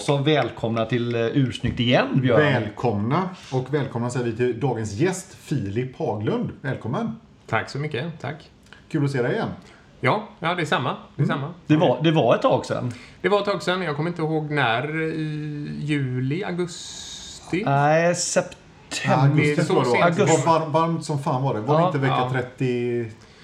så välkomna till eh, Ursnyggt igen Björn. Välkomna och välkomna säger vi till dagens gäst Filip Haglund. Välkommen! Tack så mycket. Tack. Kul att se dig igen. Ja, ja det är samma. Det, är samma. Det, var, det var ett tag sedan. det var ett tag sedan. Jag kommer inte ihåg när. I juli, augusti? Nej, september. Augusti det är så jag det var. Det varmt som fan var det. Var det Ja. inte vecka Ja.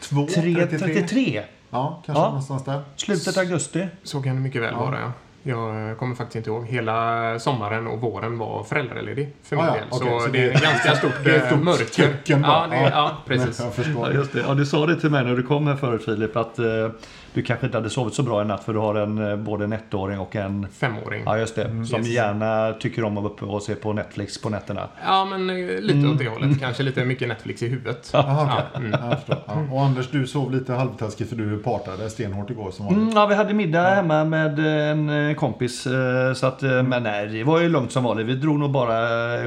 32? 3, 33. Ja, kanske Ja. någonstans där. Slutet augusti. Så kan det mycket väl Ja. vara, ja. Jag kommer faktiskt inte ihåg. Hela sommaren och våren var föräldraledig för min Ah, ja, del. okej, så, så det är ett ganska stort, det är ett eh, stort mörker. töcken bara. Ja, det, Ja. ja, precis. Jag förstår. Ja, just det. Ja, du sa det till mig när du kom här förut Filip att eh, du kanske inte hade sovit så bra i natt för du har en, eh, både en ettåring och en Femåring. Ja just det, som Yes. gärna tycker om att vara uppe och se på Netflix på nätterna. Ja, men eh, lite åt det hållet. Kanske lite mycket Netflix i huvudet. Okej. Ja, mm. Ja. Och Anders, du sov lite halvtaskigt för du partade stenhårt igår som vanligt. Mm, ja, vi hade middag hemma med eh, en kompis. Så att, eh, Men nej, det var ju lugnt som vanligt. Vi drog nog bara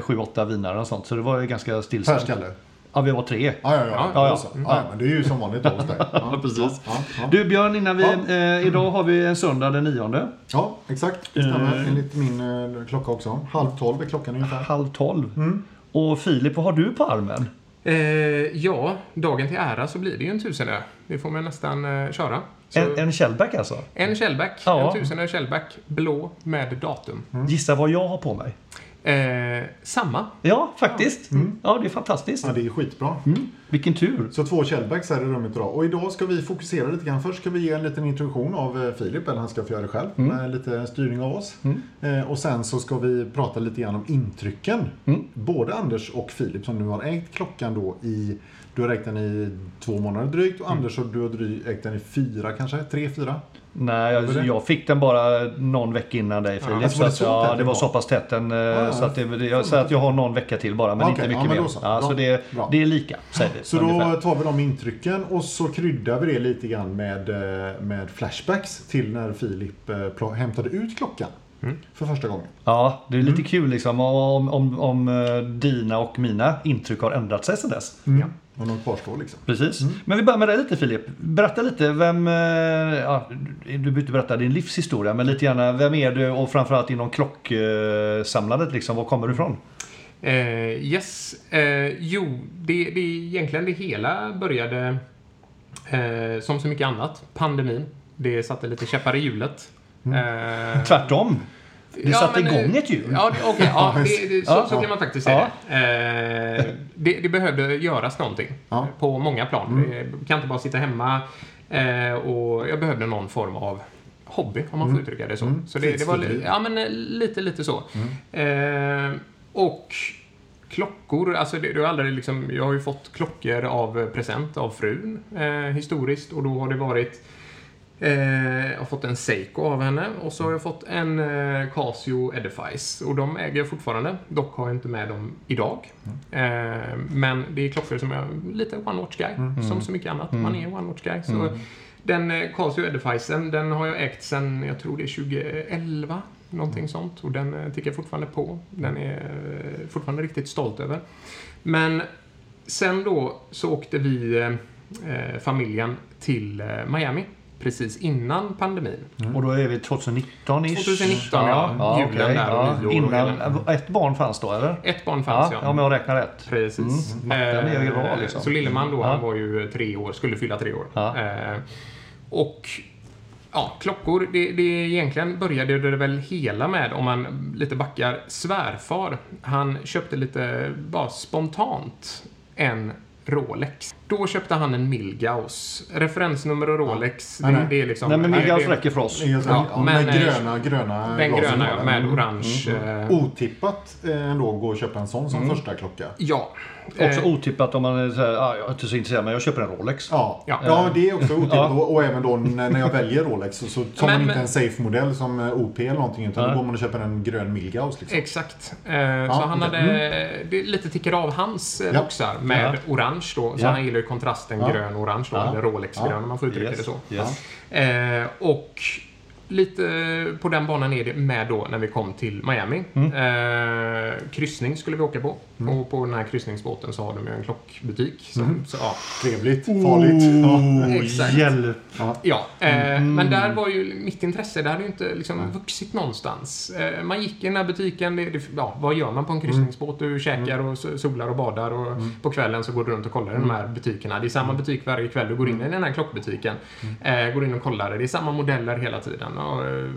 7-8 vinare och sånt. Så det var ju ganska Per stillsamt. skalle? Ja, vi var tre. Ja, ja, ja. Ja, ja, ja. men det är ju som vanligt hos dig. Ja, precis. Ja, ja. Du Björn, innan vi, Ja. eh, idag har vi en söndag den nionde. ja exakt. Det stämmer. Eh. Enligt min eh, klocka också. Halv tolv är klockan ungefär. Halv tolv. Mm. Och Filip, vad har du på armen? Eh, ja, dagen till ära så blir det ju en tusenö. Det får man nästan eh, köra. Så, En, en shellback alltså? en shellback. Ja. En tusenö shellback. Blå med datum. Gissa vad jag har på mig? Eh, samma. Ja, faktiskt. Ja, det är fantastiskt. Ja, det är skitbra. Mm. Vilken tur. Så två Shellbacks här i rummet idag. Och idag ska vi fokusera lite grann. Först ska vi ge en liten introduktion av eh, Filip, eller han ska få göra det själv. Med lite styrning av oss. Eh, och sen så ska vi prata lite grann om intrycken. Mm. Både Anders och Filip som nu har ägt klockan då i du har ägt den i två månader drygt och Anders och du har ägt den i fyra kanske? Tre, fyra? Nej, Var det? jag, jag fick den bara någon vecka innan dig Filip. alltså så att, så ja, tätt det var så pass tätt. Den, eh, ja. så att det, jag säger att jag har någon vecka till bara, men Okej, inte mycket ja, men mer. så. Ja, så det, det är lika, säger vi. Så ungefär. då tar vi de intrycken och så kryddar vi det lite grann med, eh, med flashbacks till när Filip eh, hämtade ut klockan. För första gången. Ja, det är Mm. lite kul liksom om, om, om eh, dina och mina intryck har ändrat sig sedan dess. Ja. Och de kvarstår liksom. Precis. Mm. Men vi börjar med dig lite Filip. Berätta lite vem, eh, ja, du behöver inte berätta din livshistoria, men lite gärna vem är du och framförallt inom klocksamlandet liksom, var kommer du ifrån? Eh, yes. Eh, jo, det, det egentligen det hela började eh, som så mycket annat. Pandemin. Det satte lite käppar i hjulet. Eh, Tvärtom. Du satte men, igång eh, ett hjul. Ja, okej. ja, det, det, så, Ja. så kan man faktiskt säga det. Eh, det. Det behövde göras någonting Ja. på många plan. Jag kan inte bara sitta hemma eh, och jag behövde någon form av hobby, om man får uttrycka det så. Mm. Så det, det var ja, men, eh, lite, lite så. Eh, och klockor, alltså det, det aldrig liksom, jag har ju fått klockor av present av frun eh, historiskt och då har det varit Eh, jag har fått en Seiko av henne och så har jag fått en eh, Casio Edifice. Och de äger jag fortfarande. Dock har jag inte med dem idag. Eh, men det är klockor som jag lite one-watch guy. Som så mycket annat. Man är one-watch guy. Så Den eh, Casio Edificen, den har jag ägt sedan, jag tror det är 2011. Någonting sånt. Och den eh, tycker jag fortfarande på. Den är eh, fortfarande riktigt stolt över. Men sen då så åkte vi, eh, eh, familjen, till eh, Miami. Precis innan pandemin. Och då är vi 2019-ish. 2019, ja. Julen okej, där nyår och Innan, hela- ett barn fanns då eller? Ett barn fanns Ja, ja. om jag räknar rätt. Precis. Mm, matten är ju bra, liksom. Så Lilleman då, Ja. han var ju tre år, skulle fylla tre år. Ja. Eh, och ja, klockor, det, det egentligen började det väl hela med, om man lite backar, svärfar. Han köpte lite, bara spontant, en Rolex. Då köpte han en Milgauss. Referensnummer och Rolex, Nej, det, nej. det är liksom... Nej men det- Milgauss det- räcker för oss. Ja, Ja, med men, eh, gröna, gröna Den gröna, ja, med eller? orange. eh, Otippat eh, ändå gå och köpa en sån som första klocka. Ja. Också Eh, otippat om man är så här, ah, jag är inte så intresserad men jag köper en Rolex. Ja, Ja. ja. det är också otippat. Ja. Och, och även då när när jag väljer Rolex så, så tar Men- man inte men- en safe-modell som eh, OP eller någonting utan Nej. då går man och köper en grön Milgauss. Liksom. Exakt. Eh, så han hade det lite tickar av hans eh, Ja. boxar med Ja. orange då. Så Ja. han gillar ju kontrasten Ja. grön-orange då, Ja. eller Rolex-grön Ja. om man får uttrycka Yes, det så. yes. Eh, och lite på den banan är det med då när vi kom till Miami. Mm. Eh, kryssning skulle vi åka på. Och på den här kryssningsbåten så har de ju en klockbutik. Som, så, ja, Trevligt, farligt. Ja. Exakt. Hjälp. Ja, eh, Mm. men där var ju mitt intresse, det hade ju inte liksom vuxit någonstans. Eh, man gick i den här butiken, det, det, ja, vad gör man på en kryssningsbåt? Du käkar och so- solar och badar och på kvällen så går du runt och kollar i de här butikerna. Det är samma butik varje kväll, du går in i den här klockbutiken. Eh, går in och kollar, det är samma modeller hela tiden. Och, eh,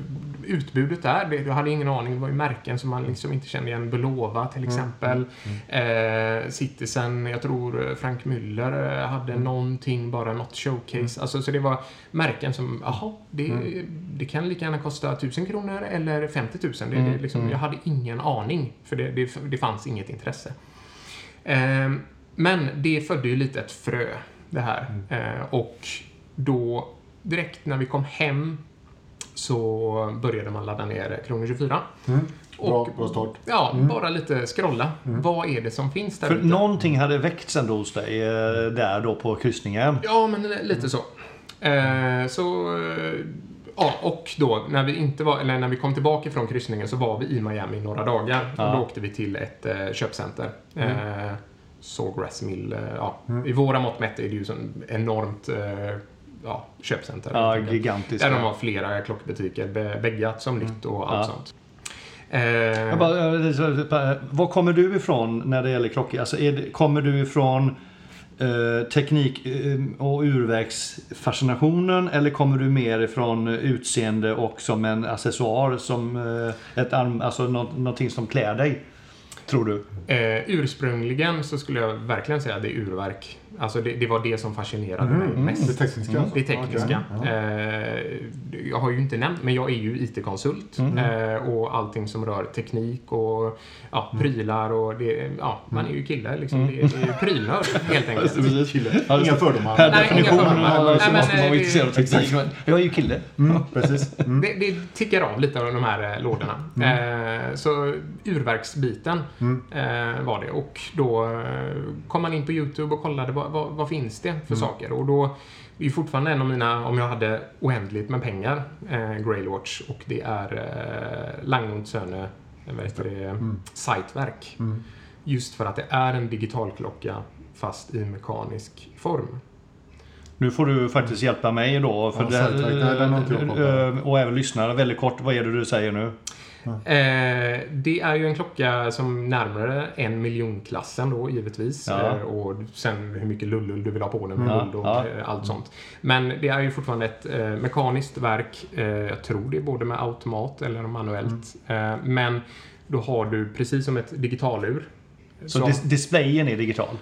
utbudet där, det, jag hade ingen aning, det var ju märken som man liksom inte kände igen. Bulova till exempel. Eh, Citizen, jag tror eh, Frank Müller eh, hade någonting, bara något showcase. Alltså, så det var märken som, jaha, det, det kan lika gärna kosta 1000 kronor eller 50 000. Det, det, liksom, Jag hade ingen aning, för det, det, det fanns inget intresse. Eh, men det födde ju lite ett frö, det här. Eh, och då, direkt när vi kom hem, så började man ladda ner Kronor 24. Mm. Bra, Och- bra start. Ja, bara lite scrolla. Vad är det som finns där För ute? någonting hade väckts ändå hos dig eh, där då på kryssningen. Ja, men li- lite så. Eh, så... eh, Ja, och då när vi inte var, eller när vi kom tillbaka från kryssningen så var vi i Miami några dagar. Ja. Och då åkte vi till ett eh, köpcenter. Eh, Sawgrass Mill. Eh, ja. I våra mått mätt är det ju sån enormt eh, ja, köpcenter. Ja, gigantiska. Där de har flera klockbutiker, be- bäggat som nytt och allt Ja. sånt. Eh, bara, eh, var kommer du ifrån när det gäller klockor? Alltså det, kommer du ifrån eh, teknik eh, och urverksfascinationen eller kommer du mer ifrån utseende och som en accessoar som eh, ett arm, alltså nå, någonting som klär dig? Tror du? Ursprungligen så skulle jag verkligen säga att det är urverk. Alltså det, det var det som fascinerade mig Mm, mest. Det tekniska alltså. Det tekniska. Okej, ja. Eh, jag har ju inte nämnt, men jag är ju IT-konsult. Mm. Eh, och allting som rör teknik och ja, prylar och det, ja, man är ju kille liksom. Det, det är ju prylnörd helt enkelt. Inga fördomar. Per definition eh, måste man eh, vara det- intresserad av teknik. Jag är ju kille. Mm, precis. Mm. Det, det tickar av lite av de här eh, lådorna. Eh, så urverksbiten Mm. eh, var det. Och då eh, kom man in på YouTube och kollade vad, vad, vad finns det för saker. Och då det är fortfarande en av mina, om jag hade oändligt med pengar, eh, Grailwatch. Och det är eh, Langnot Söne, eh, det, Sightverk. Mm. Just för att det är en digitalklocka fast i mekanisk form. Nu får du faktiskt hjälpa mig då. För Ja, det, inte jag koll på. eh, och även lyssnare. Väldigt kort, vad är det du säger nu? Eh, det är ju en klocka som närmare en miljonklassen då givetvis. Ja. Eh, och sen hur mycket lullull du vill ha på den med Mm. guld och Ja. eh, allt sånt. Men det är ju fortfarande ett eh, mekaniskt verk. Jag tror det är både med automat eller manuellt. Mm. Men då har du precis som ett digitalur. Så som- dis- displayen är digital?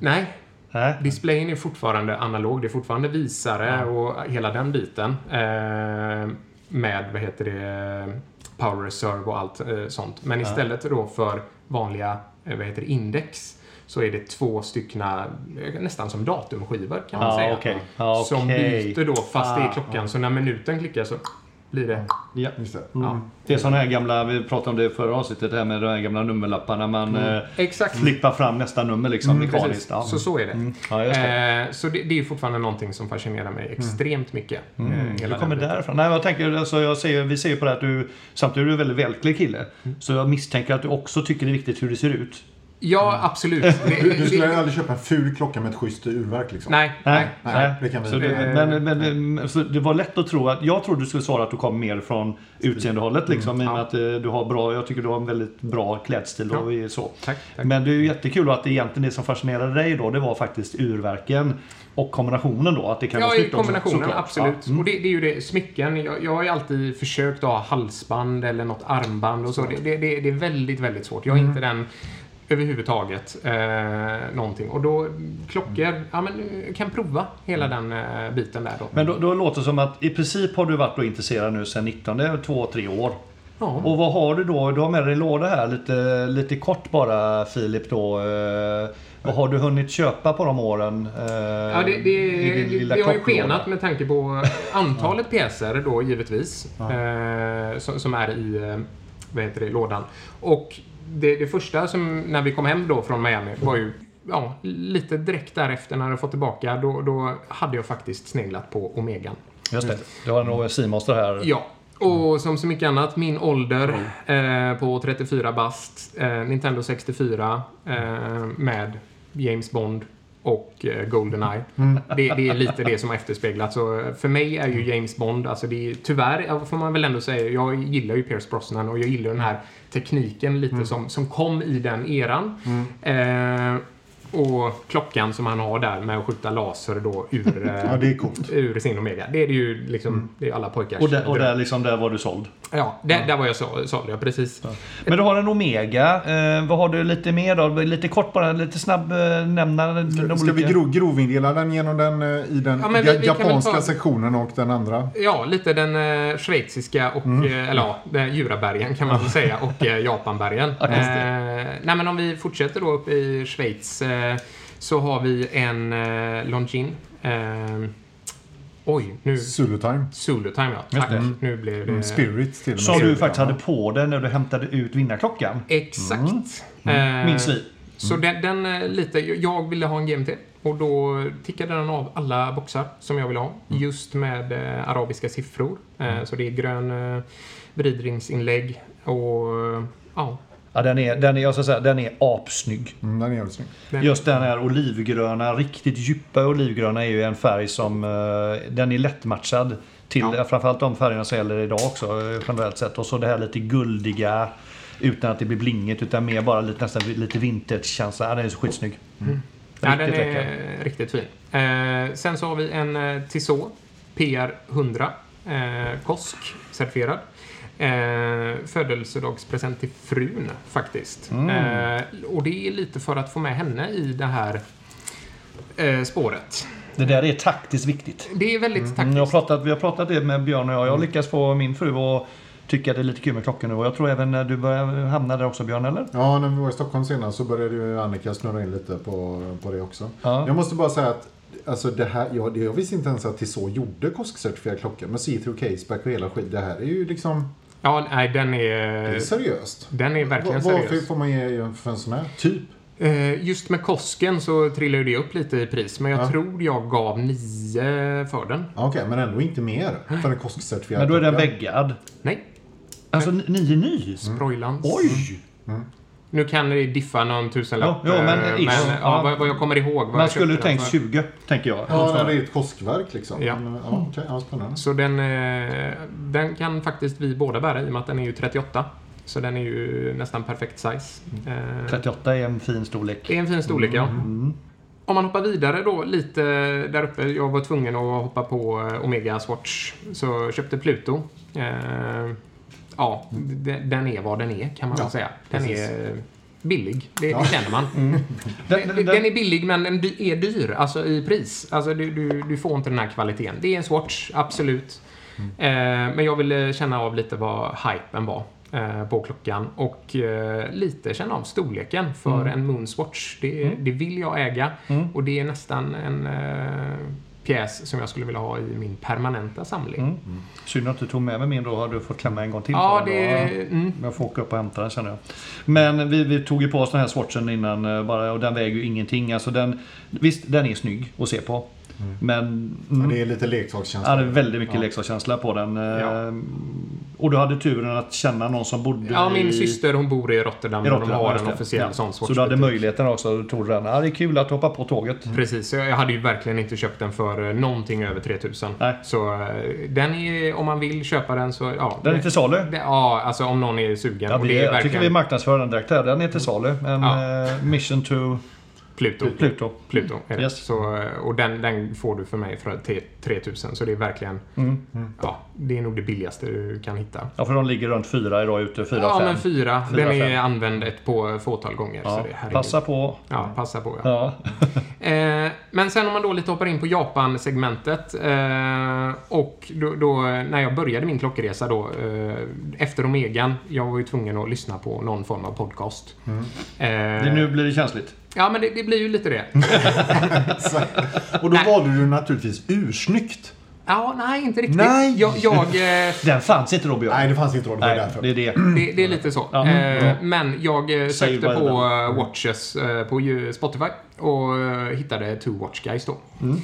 Nej, Nej? Displayen är fortfarande analog. Det är fortfarande visare och hela den biten. Eh, med, vad heter det, power reserve och allt eh, sånt. Men istället då för vanliga, eh, vad heter det, index så är det två styckna, eh, nästan som datumskivor kan man Ja, säga. okej. Ja, Som okej. byter då fast det Ah, är klockan. Så när minuten klickar så blir det... Ja. Just det. Ja. Det är sådana här gamla, vi pratade om det i förra avsnittet, det här med de här gamla nummerlapparna. Man eh, Exakt. flippar fram nästa nummer liksom Mm, mekaniskt. Ja. Så så är det. Mm. Ja, just det. Eh, så det, det är fortfarande någonting som fascinerar mig extremt mycket. eh, Mm. Det den kommer därifrån. Nej, jag tänker, alltså, jag ser, vi ser ju på det att du samtidigt är du en väldigt välklädd kille. Så jag misstänker att du också tycker det är viktigt hur det ser ut. Ja, absolut. Du, du skulle aldrig köpa en ful klocka med ett schysst urverk liksom? nej, nej. nej, det kan vi- så det, men, men, så det var lätt att tro att, jag trodde du skulle svara att du kom mer från utseendehållet liksom. I och med Ja. att eh, du har bra, jag tycker du har en väldigt bra klädstil och Ja. så. Tack, tack. Men det är ju jättekul att det egentligen det som fascinerade dig då, det var faktiskt urverken och kombinationen då. Att det kan Ja, vara i snyggt också, kombinationen, såklart. absolut. Ja. Mm. Och det, det är ju det, smycken. Jag, jag har ju alltid försökt att ha halsband eller något armband och så. Det, det, det, det är väldigt, väldigt svårt. Jag är Mm. inte den överhuvudtaget. Eh, någonting. Och då, klockor, ja men eh, kan prova hela den eh, biten där då. Men då, då låter det som att i princip har du varit då intresserad nu sedan 19, det är två, tre år. Ja. Och vad har du då? Du har med dig en låda här lite, lite kort bara Filip då. Eh, vad har du hunnit köpa på de åren? Eh, Ja, det, det, det, har ju skenat med tanke på antalet pjäser då givetvis. Eh, som, som är i eh, vad heter det, lådan. Och det, det första som, när vi kom hem då från Miami var ju ja, lite direkt därefter när jag fått tillbaka. Då, då hade jag faktiskt sneglat på Omegan. Just det. Du har en OSI-monster här. Ja, Och som så mycket annat, min ålder eh, på 34 bast, eh, Nintendo 64 eh, med James Bond och eh, Goldeneye. Det, det är lite det som har efterspeglats. Så för mig är ju James Bond, alltså det är, tyvärr får man väl ändå säga, jag gillar ju Pierce Brosnan och jag gillar den här tekniken lite som, som kom i den eran. Eh, och klockan som han har där med att skjuta laser då ur, eh, Ja, det är coolt. ur sin Omega. Det är det ju liksom, det är alla pojkars Och, där, och där, liksom, där var du såld. Ja, där, där var jag så, såld, ja precis. Men du har en Omega. Eh, vad har du lite mer då? Lite kort bara, lite snabb eh, nämna Ska, ska vi gro, grovindela den genom den eh, i den Ja, vi- ja, vi japanska ta- sektionen och den andra? Ja, lite den eh, schweiziska och, eh, eller ja, den Jurabergen kan man väl säga, och eh, Japanbergen. Ja, eh, nej, men om vi fortsätter då upp i Schweiz eh, så har vi en eh, Longines. Eh, oj, nu... Zulu Time. Zulu Time, ja. Tack. Nu blev det... Mm, Spirit till och med. Som du faktiskt hade på dig när du hämtade ut vinnarklockan. Exakt. Mm. Eh, Minns vi. Så den, den eh, lite, jag ville ha en GMT och då tickade den av alla boxar som jag ville ha. Just med eh, arabiska siffror. Eh, så det är grön eh, vridringsinlägg och eh, ja. Ja, den är, den är, jag ska säga, den är apsnygg. Mm, den är jävligt snygg. Just den här olivgröna, riktigt djupa olivgröna är ju en färg som eh, den är lättmatchad till Ja. framförallt de färgerna som gäller idag också eh, generellt sett. Och så det här lite guldiga utan att det blir blingigt utan mer bara lite, nästan lite vintage-känsla. Ja, den är så skitsnygg. ja, den är läcker. riktigt fin. Eh, sen så har vi en eh, Tissot PR 100 eh, KOSK certifierad. Eh, födelsedagspresent till frun faktiskt. Mm. Eh, och det är lite för att få med henne i det här eh, spåret. Det där är taktiskt viktigt. Det är väldigt Mm, taktiskt. jag har pratat, vi har pratat det med Björn och jag. Jag har lyckats få min fru att tycka att det är lite kul med klockor nu. Och jag tror även när du börjar hamna där också Björn, eller? Ja, när vi var i Stockholm senast så började ju Annika snurra in lite på, på det också. Ja. Jag måste bara säga att Alltså det här, jag, jag visste inte ens att Tissot gjorde KOSK-certifierade klockor med see-through caseback och hela skit. Det här är ju liksom, Ja, nej, den det är är, seriöst. den är verkligen Vad- Varför seriös. får man ge för en sån här? Typ. Eh, Just med Kosken så trillar ju det upp lite i pris, men jag Ja. tror jag gav nio för den. Ja, Okej, men ändå inte mer för en KOSK-certifierad Men då är den väggad. Nej, Alltså ni är ny? Sproilans. Oj! Nu kan det diffa någon tusenlapp. Ja, ja, men eh, ish. men ja, Ja. vad, vad jag kommer ihåg. Vad Man jag skulle tänkt för. 20, tänker jag. Ja, när det är ett KOSK-verk liksom. Ja. Men, ja, okej, ja, spännande. Så den, eh, den kan faktiskt vi båda bära i och med att den är ju 38. Så den är ju nästan perfekt size. Eh, 38 är en fin storlek. Det är en fin storlek, ja. Mm. Om man hoppar vidare då lite där uppe. Jag var tvungen att hoppa på eh, Omega Swatch. Så köpte Pluto. Eh, ja, d- den är vad den är kan man Ja, väl säga. Den precis. är billig. Det, Ja. det känner man. Den, Den, den, den den, är billig men den är dyr, alltså i pris. Alltså du, du, du får inte den här kvaliteten. Det är en Swatch, absolut. Eh, men jag ville känna av lite vad hypen var eh, på klockan och eh, lite känna av storleken för en Moonswatch. Det, det vill jag äga och det är nästan en eh, pjäs som jag skulle vilja ha i min permanenta samling. Mm. Synd att du tog med mig min då. Har du fått klämma en gång till Ja, det... Mm. Jag får åka upp och hämta den känner jag. Men vi, vi tog ju på oss den här swatchen innan eh, bara och den väger ju ingenting. Alltså den, visst, den är snygg att se på. Men Ja, mm, det är lite ja, leksakskänsla. det är väldigt mycket Ja. leksakskänsla på den. eh, Ja. Och du hade turen att känna någon som bodde Ja, min i... syster hon bor i Rotterdam, I och de Rotterdam, har en officiell Ja. sån. Så du hade möjligheten också, du tog den. Ja, det är kul att du hoppar på tåget. Precis, så jag hade ju verkligen inte köpt den för eh, någonting över 3000. Nej. Så eh, den är, om man vill köpa den så, ja. Den är till salu. ja, alltså om någon är sugen. Ja, och vi, det är jag tycker verkligen vi marknadsför den direkt här. Den är till salu. En Ja. eh, mission to Pluto. Pluto. Pluto det. Yes. Så, eh, och den, den får du för mig för t- 3000. Så det är verkligen, Mm. ja, det är nog det billigaste du kan hitta. Ja, för de ligger runt fyra idag ute. Fyra, ja, fem. men fyra. Fyra, den är fem. använd ett på fåtal gånger. Ja, så det, passa på. Ja, passa på. Ja. Ja. Eh, men sen om man då lite hoppar in på Japan-segmentet. Eh, och då, då, när jag började min klockresa då, eh, efter Omegan, jag var ju tvungen att lyssna på någon form av podcast. Mm. Eh, Det, nu blir det känsligt. Ja, men det, det blir ju lite det. Och då valde du naturligtvis ursnyggt. Ja, nej, inte riktigt. Nej! Jag, jag, eh, Den fanns inte då Björn. Nej, det fanns inte då. Det var Nej, därför. det är det. det, det är lite så. Ja. Eh, men jag eh, sökte på them. eh, Watches på Spotify och hittade Two Watch Guys då. Mm.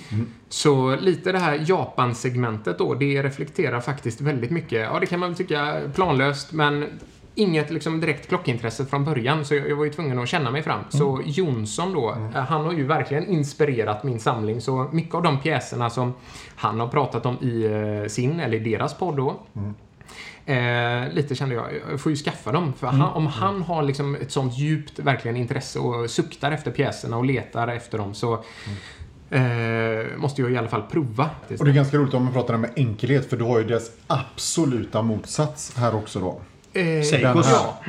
Så lite det här Japan-segmentet då, det reflekterar faktiskt väldigt mycket. Ja, det kan man väl tycka planlöst, men inget liksom direkt klockintresse från början, så jag, jag var ju tvungen att känna mig fram. Så Jonsson då, eh, han har ju verkligen inspirerat min samling, så mycket av de pjäserna som han har pratat om i eh, sin, eller i deras podd då, Eh, lite kände jag, jag får ju skaffa dem. För han, om han har liksom ett sånt djupt verkligen intresse och suktar efter pjäserna och letar efter dem så eh, måste jag i alla fall prova. Och det är ganska roligt om man pratar med enkelhet, för du har ju dess absoluta motsats här också då. Eh, Seikos. Ja.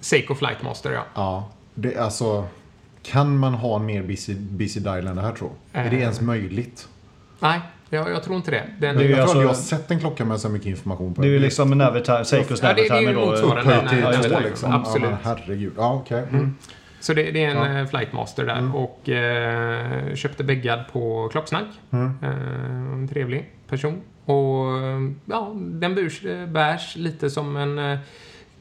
Seiko Flightmaster, ja. Ja, det är alltså... Kan man ha en mer busy, busy dial än det här tror jag? Är det Eh. ens möjligt? Nej, jag, jag tror inte det. Den, Det jag tror alltså- aldrig jag har sett en klocka med så mycket information på Det är ju liksom Navitime, Seikos Ja, det- det är ju motsvarande. Upphöjt till Nej, nej, två nej, liksom. absolut. Ja, men herregud. Ja, okej. Mm. Så det, det är en Ja. eh, Flightmaster där Mm. och eh, köpte bäggad på Klocksnack. Mm. Eh, en trevlig person. Och eh, ja, den bärs, eh, bärs lite som en eh,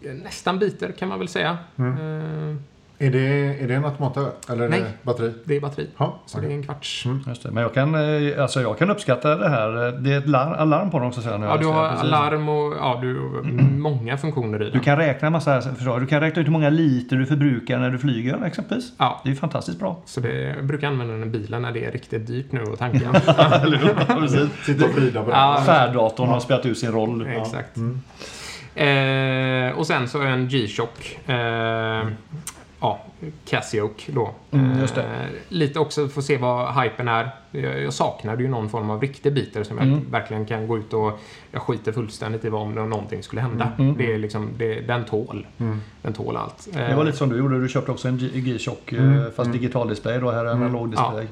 nästan biter kan man väl säga. Mm. Är, det, är det en automatör? Eller är Nej. det batteri? det är batteri. Ja, Så det är en kvarts. Mm. Just det. Men jag kan, eh, alltså jag kan uppskatta det här. Det är ett larm, alarm på den också. Sen, Ja, du har Precis. alarm och ja, du, många funktioner i den. Du kan räkna en massa förstår du? Du kan räkna ut hur många liter du förbrukar när du flyger exempelvis. Ja, Det är ju fantastiskt bra. så det jag brukar använda den i bilen när det är riktigt dyrt nu att tanka. Eller hur? Precis. Sitta och vrida på den. Ja. Färddatorn har spelat ut sin roll. Exakt. Eh, och sen så är en G-Shock. Eh, ja, Cassioc då. Mm, just det. Eh, lite också att se vad hypen är. Jag, jag saknade ju någon form av riktig biter som jag Mm. verkligen kan gå ut och jag skiter fullständigt i vad om någonting skulle hända. Mm. Det är liksom, det, den tål. Mm. Den tål allt. Det var lite som du gjorde. Du köpte också en G-Shock eh, Mm. fast digital display då. Här är en analog display.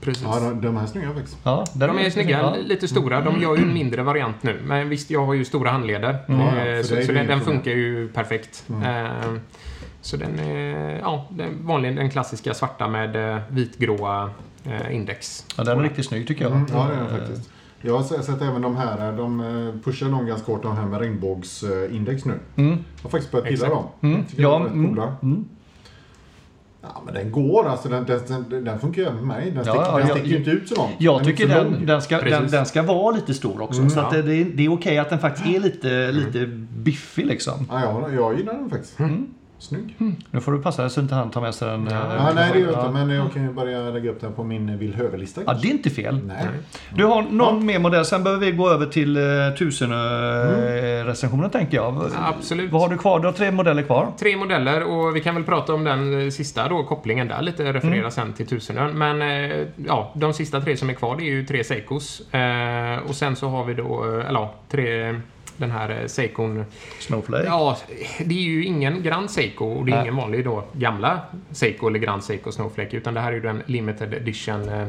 Precis. Ja, de, de här är snygga faktiskt. Ja, De är snygga, Ja. lite stora. De gör ju en mindre variant nu. Men visst, jag har ju stora handleder. Mm. Eh, Ja, så är så den, funkar ju perfekt. Mm. Så den är ja, den vanligen den klassiska svarta med eh, vitgråa eh, index. Ja, den är riktigt snygg tycker jag. Mm, ja, det är den Eh, faktiskt. Jag har sett även de här, de pushar någon ganska hårt de här med regnbågsindex nu. Mm. Jag har faktiskt börjat gilla dem. Mm. Tycker Ja, är rätt mm. coola. Mm. Ja, men den går alltså. Den, den, den, funkar ju även med mig. Den Ja, sticker, ja, den sticker ju inte ut så långt. Jag Den tycker den, den, ska, den, den ska vara lite stor också. Mm. Så Ja. det, det, är, det är okej att den faktiskt är lite, lite biffig liksom. Ja, jag, jag gillar den faktiskt. Mm. Snygg. Nu får du passa dig så inte han tar med sig den. Ja. eh, Ja, nej, det gör jag ja. inte. Men jag kan ju börja lägga upp den på min vill höver-lista. Ja, det är inte fel. Nej. Du har någon mer modell, sen behöver vi gå över till uh, Tusenö-recensionen tänker jag. Absolut. Vad har du kvar? Du har tre modeller kvar. Tre modeller och vi kan väl prata om den eh, sista då, kopplingen där lite, referera sen till Tusenön. Men eh, ja, de sista tre som är kvar det är ju tre Seikos. Eh, och sen så har vi då, eh, eller ja, tre den här eh, Seikon. Snowflake. Ja, det är ju ingen Grand Seiko och det är Nej. ingen vanlig då gamla Seiko eller Grand Seiko Snowflake utan det här är ju den limited edition eh,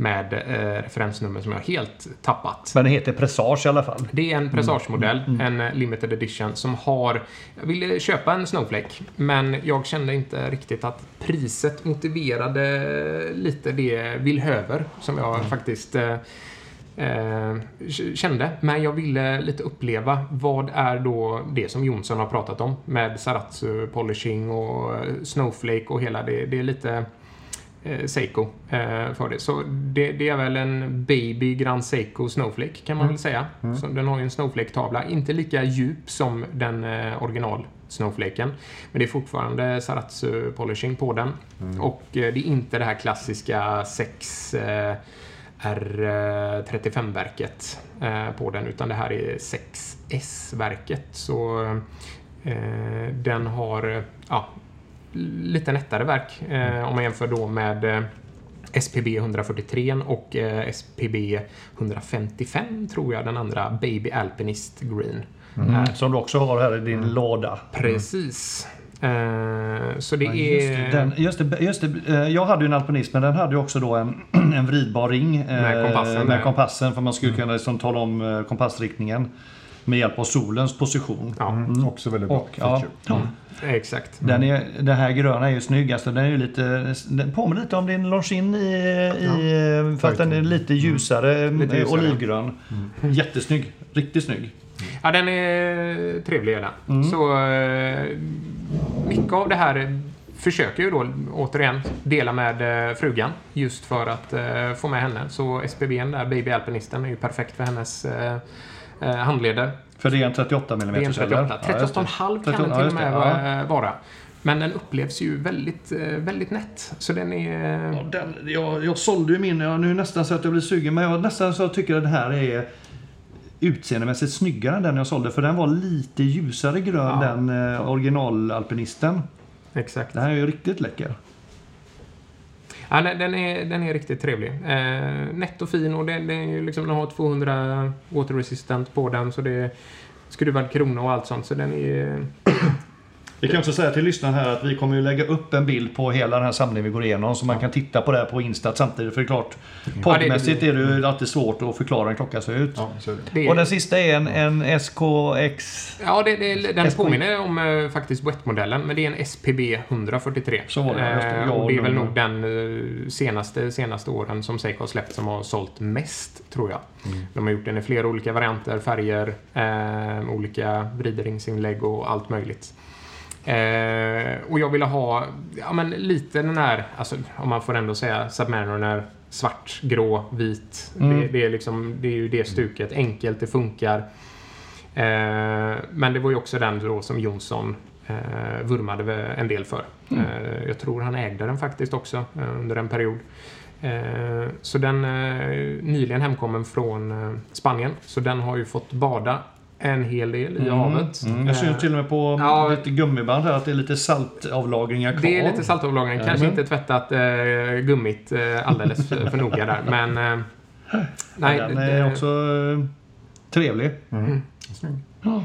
med eh, referensnummer som jag helt tappat. Men det heter Presage i alla fall. Det är en Presage-modell, en eh, limited edition, som har... Jag ville köpa en Snowflake, men jag kände inte riktigt att priset motiverade lite det villhöver som jag faktiskt eh, eh, kände. Men jag ville lite uppleva vad är då det som Jonsson har pratat om med Saratsu polishing och eh, Snowflake och hela det. Det är lite eh, Seiko eh, för det. Så det, det är väl en Baby Grand Seiko Snowflake kan man väl säga. Så den har ju en Snowflake-tavla. Inte lika djup som den eh, original Snowflaken. Men det är fortfarande Saratsu polishing på den. Och eh, det är inte det här klassiska 6 eh, R35-verket eh, på den utan det här är 6S-verket. Så eh, den har ja, lite nättare verk eh, om man jämför då med SPB 143 och SPB 155 tror jag den andra Baby Alpinist Green. Mm. Som du också har här i din låda. Precis. Eh, så det Ja, är... just, det, den, just, det, just det, eh, jag hade ju en alpinist men den hade ju också då en, en vridbar ring. eh, Med kompassen Med kompassen för man skulle kunna liksom tala om kompassriktningen. med hjälp av solens position. Ja, Mm, också väldigt bra. Och, ja, feature. ja. exakt. Den, är, den här gröna är ju snygg. Alltså, den, är ju lite, den påminner lite om din Longines i, i fast den är lite ljusare, Lite eh, ljusare. olivgrön. Jättesnygg. Riktigt snygg. Ja, den är trevlig är den. Mm. Så eh, mycket av det här försöker jag ju då återigen dela med eh, frugan just för att eh, få med henne. Så SPBn där, Baby Alpinisten, är ju perfekt för hennes handleder. För det är en 38 mm Det är en 38. 38,5 kan den till och med vara- vara. Men den upplevs ju väldigt, väldigt nätt. Så den är... Ja, den, jag, jag sålde ju min, jag, nu är nästan så att jag blir sugen, men jag nästan så tycker att den här är utseendemässigt snyggare än den jag sålde. För den var lite ljusare grön, Ja. den eh, originalalpinisten. Exakt. Den här är ju riktigt läcker. Ja, den, den, är, den är riktigt trevlig. Eh, nätt och fin och den, den, är ju liksom, den har 200 water resistant på den så det är skruvad krona och allt sånt. Så den är... Vi kan också säga till lyssnarna här att vi kommer ju lägga upp en bild på hela den här samlingen vi går igenom så man kan titta på det här på Insta samtidigt. För det är klart, poddmässigt är det ju alltid svårt att förklara hur en klocka ser ut. Ja, så är det. det Och den sista är en, en SKX. ja, det, det, den SKI. påminner om eh, faktiskt Wet-modellen, men det är en SPB 143. Så var det, det. Eh, och det är väl nog den eh, senaste, senaste åren som Seiko har släppt som har sålt mest, tror jag. De har gjort den i flera olika varianter, färger, eh, olika vridringsinlägg och allt möjligt. Eh, och jag ville ha ja, men lite den här, alltså, om man får ändå säga Submariner, svart, grå, vit. Mm. Det, det, är liksom, det är ju det stuket. Enkelt, det funkar. Eh, men det var ju också den då som Jonsson eh, vurmade en del för. Eh, jag tror han ägde den faktiskt också eh, under en period. Eh, så den är nyligen hemkommen från eh, Spanien. Så den har ju fått bada en hel del i havet. Mm. Jag syns till och med på Ja. lite gummiband här att det är lite saltavlagringar kvar. Det är lite saltavlagring. Kanske Jajamän. inte tvättat eh, gummit eh, alldeles för, för noga där. Men eh, nej, den det- är också eh, trevlig. Snygg. Ja,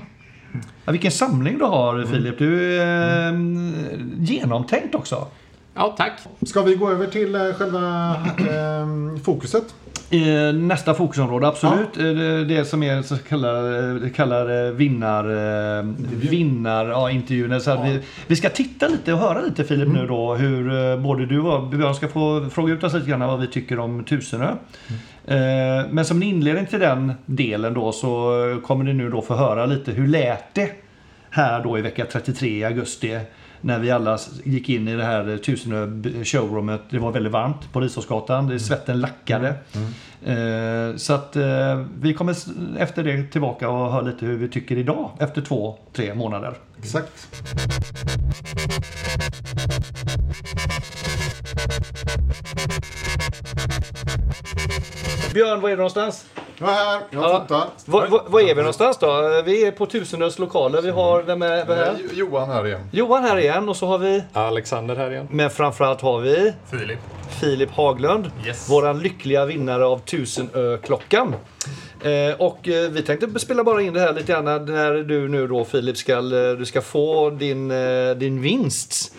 vilken samling du har Filip. Du är eh, genomtänkt också. Ja, tack. Ska vi gå över till eh, själva eh, fokuset? Eh, Nästa fokusområde, absolut. Eh, det- som är så kallade, kallade vinnar, eh, vinnar ja, intervjun. Så att vi, vi ska titta lite och höra lite Filip nu då hur eh, både du och Björn ska få fråga ut oss lite grann vad vi tycker om Tusenö. Eh, Men som en inledning till den delen då så kommer ni nu då få höra lite hur lät det här då i vecka 33 i augusti när vi alla gick in i det här Tusenö showroomet. Det var väldigt varmt på Risåsgatan. Det Svetten lackade. Eh, Så att eh, vi kommer efter det tillbaka och höra lite hur vi tycker idag efter två, tre månader. Exakt. Björn, var är du någonstans? Jag är här, jag Ja. fotar. Var, var, var är vi någonstans då? Vi är på Tusenös lokaler. Vi har, vem är, vem är? Johan här igen. Johan här igen och så har vi, Alexander här igen. men framförallt har vi Filip. Filip Haglund. Yes. Våran lyckliga vinnare av Tusenö-klockan. Eh, och eh, vi tänkte spela bara in det här lite grann när du nu då Filip ska, eh, du ska få din, eh, din vinst.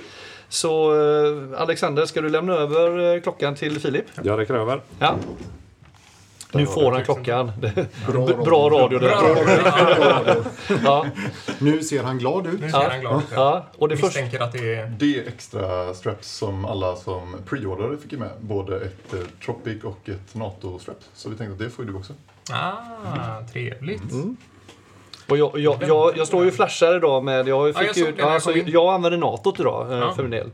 Så eh, Alexander, ska du lämna över eh, klockan till Filip? Jag räcker över. Ja. Nu får han klockan. Bra Bra radio. Bra där. Ja, Nu ser han glad ut. Nu ser Ja. han glad ut. ja. Och det. Misstänker att det är... Det är extra straps som alla som preordrade fick med. Både ett eh, Tropic och ett NATO-strap. Så vi tänkte att det får ju du också. Ah, trevligt. Och jag, jag, jag, jag står ju och flashar idag med... Jag, fick Ja, jag ju, det alltså, jag använder natot idag eh, Ja. för min del.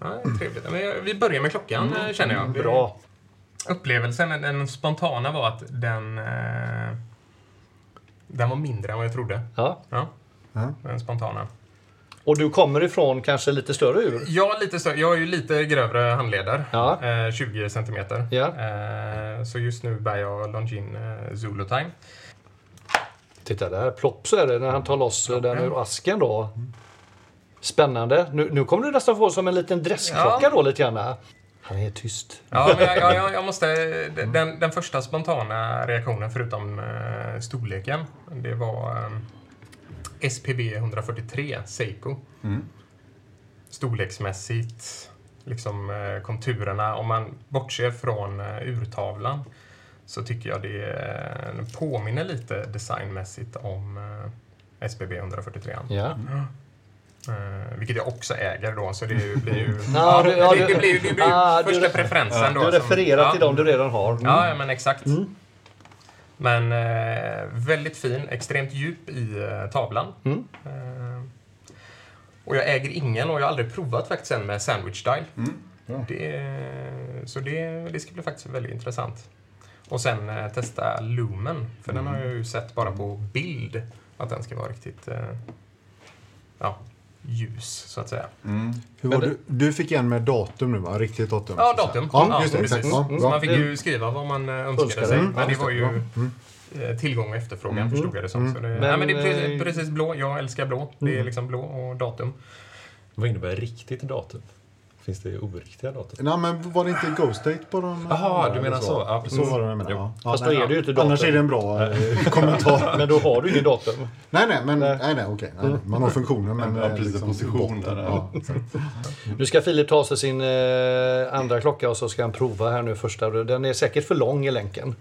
Ja, trevligt. Vi börjar med klockan, eh, känner jag. Bra. Upplevelsen, den spontana var att den... Eh, den var mindre än vad jag trodde. Ja. Ja, Ja. den spontana. Och du kommer ifrån kanske lite större ur? Jag, lite större, jag har ju lite grövre handleder. Ja. Eh, 20 centimeter. Ja. Eh, så just nu bär jag Longines eh, Zulu Time. Titta där, plopp så är det när han tar loss eh, den Ja. ur asken då. Spännande. Nu, nu kommer du nästan få som en liten dressklocka Ja. då lite grann. Han är tyst. Ja, men jag, jag, jag måste... Den, den första spontana reaktionen, förutom eh, storleken, det var eh, SPB 143 Seiko. Storleksmässigt, liksom eh, konturerna. Om man bortser från eh, urtavlan så tycker jag det eh, påminner lite designmässigt om eh, SBB 143. Ja. Eh, vilket jag också äger då, så det blir ju... Ja, du- ja, det, du- det blir, det blir Ah, du första re- preferensen då. Du som- refererar ja. till dem du redan har. Mm. Ja, ja, men exakt. Men eh, väldigt fin, extremt djup i eh, tavlan. Mm. Eh, och jag äger ingen och jag har aldrig provat faktiskt än med sandwich style. Ja. Det, så det, det ska bli faktiskt väldigt intressant. Och sen eh, testa Lumen, för den har jag ju sett bara på bild att den ska vara riktigt eh, ja, ljus, så att säga. Mm. Hur var du, du fick en med datum nu va? Riktigt datum? Ja, datum. Ja, just det. precis. Ja, Så man fick ju skriva vad man eh, önskade Önskade. sig. Mm, Men det var ju. Mm. eh, tillgång och efterfrågan, förstod jag det som. Så det, Men, nej, men det är precis, eh, precis blå. Jag älskar blå. Det är liksom blå och datum. Vad innebär riktigt datum? Finns det oriktiga datum? Nej, men var det inte Ghost Date på de Jaha, du menar så. Ja, precis. Så var det jag menade. Ja. Ja, Fast då är det ju inte datum. Annars är det en bra eh, kommentar. Men då har du ingen datum. nej, nej, men Nej. nej, nej, okej. Nej, nej. Man har funktionen, men... Ja, precis, position botten. där, Ja. Nu ska Filip ta sig sin eh, andra klocka och så ska han prova här nu första. Den är säkert för lång i länken.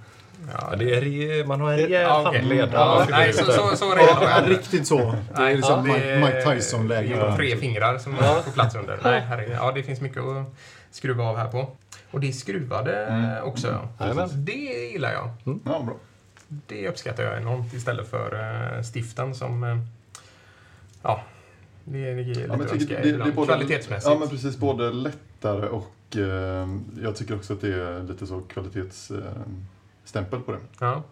Ja, det är, man har en rejäl Ja, handled. Ja, nej, så, så, så Ja, är det. riktigt så. Det är liksom Ja, Mike, det är- Mike Tyson-läge. det är Tre fingrar som får plats under. Nej, herregud. Ja, det finns mycket att skruva av här på. Och det är skruvade Mm. också. Jajamän. Det gillar jag. Ja, bra. Det uppskattar jag enormt istället för eh, stiften som... eh, Ja, det, ger lite Ja, önska tycker det, det är både, Kvalitetsmässigt. Ja, men precis. Både lättare och eh, jag tycker också att det är lite så kvalitetsstämpel på det. Ja.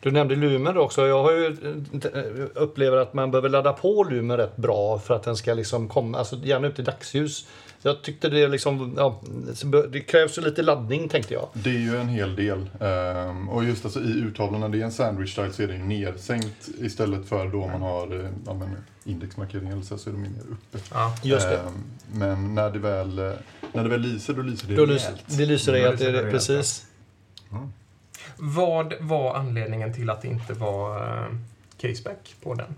Du nämnde Lumen också. Jag har ju eh, upplever att man behöver ladda på Lumen rätt bra för att den ska liksom komma, alltså gärna ut i dagsljus. Jag tyckte det liksom, ja, det krävs ju lite laddning tänkte jag. Det är ju en hel del. Ehm, och just alltså, i urtavlan, det är en sandwich style så är det ju nedsänkt istället för då man har eh, ja, men, indexmarkering eller så, så är de mer uppe. Ja. Just det. Ehm, men när det, väl, eh, när det väl lyser, då lyser det Då rejält. lyser, det lyser att det det är rejält, precis. Vad var anledningen till att det inte var eh, caseback på den?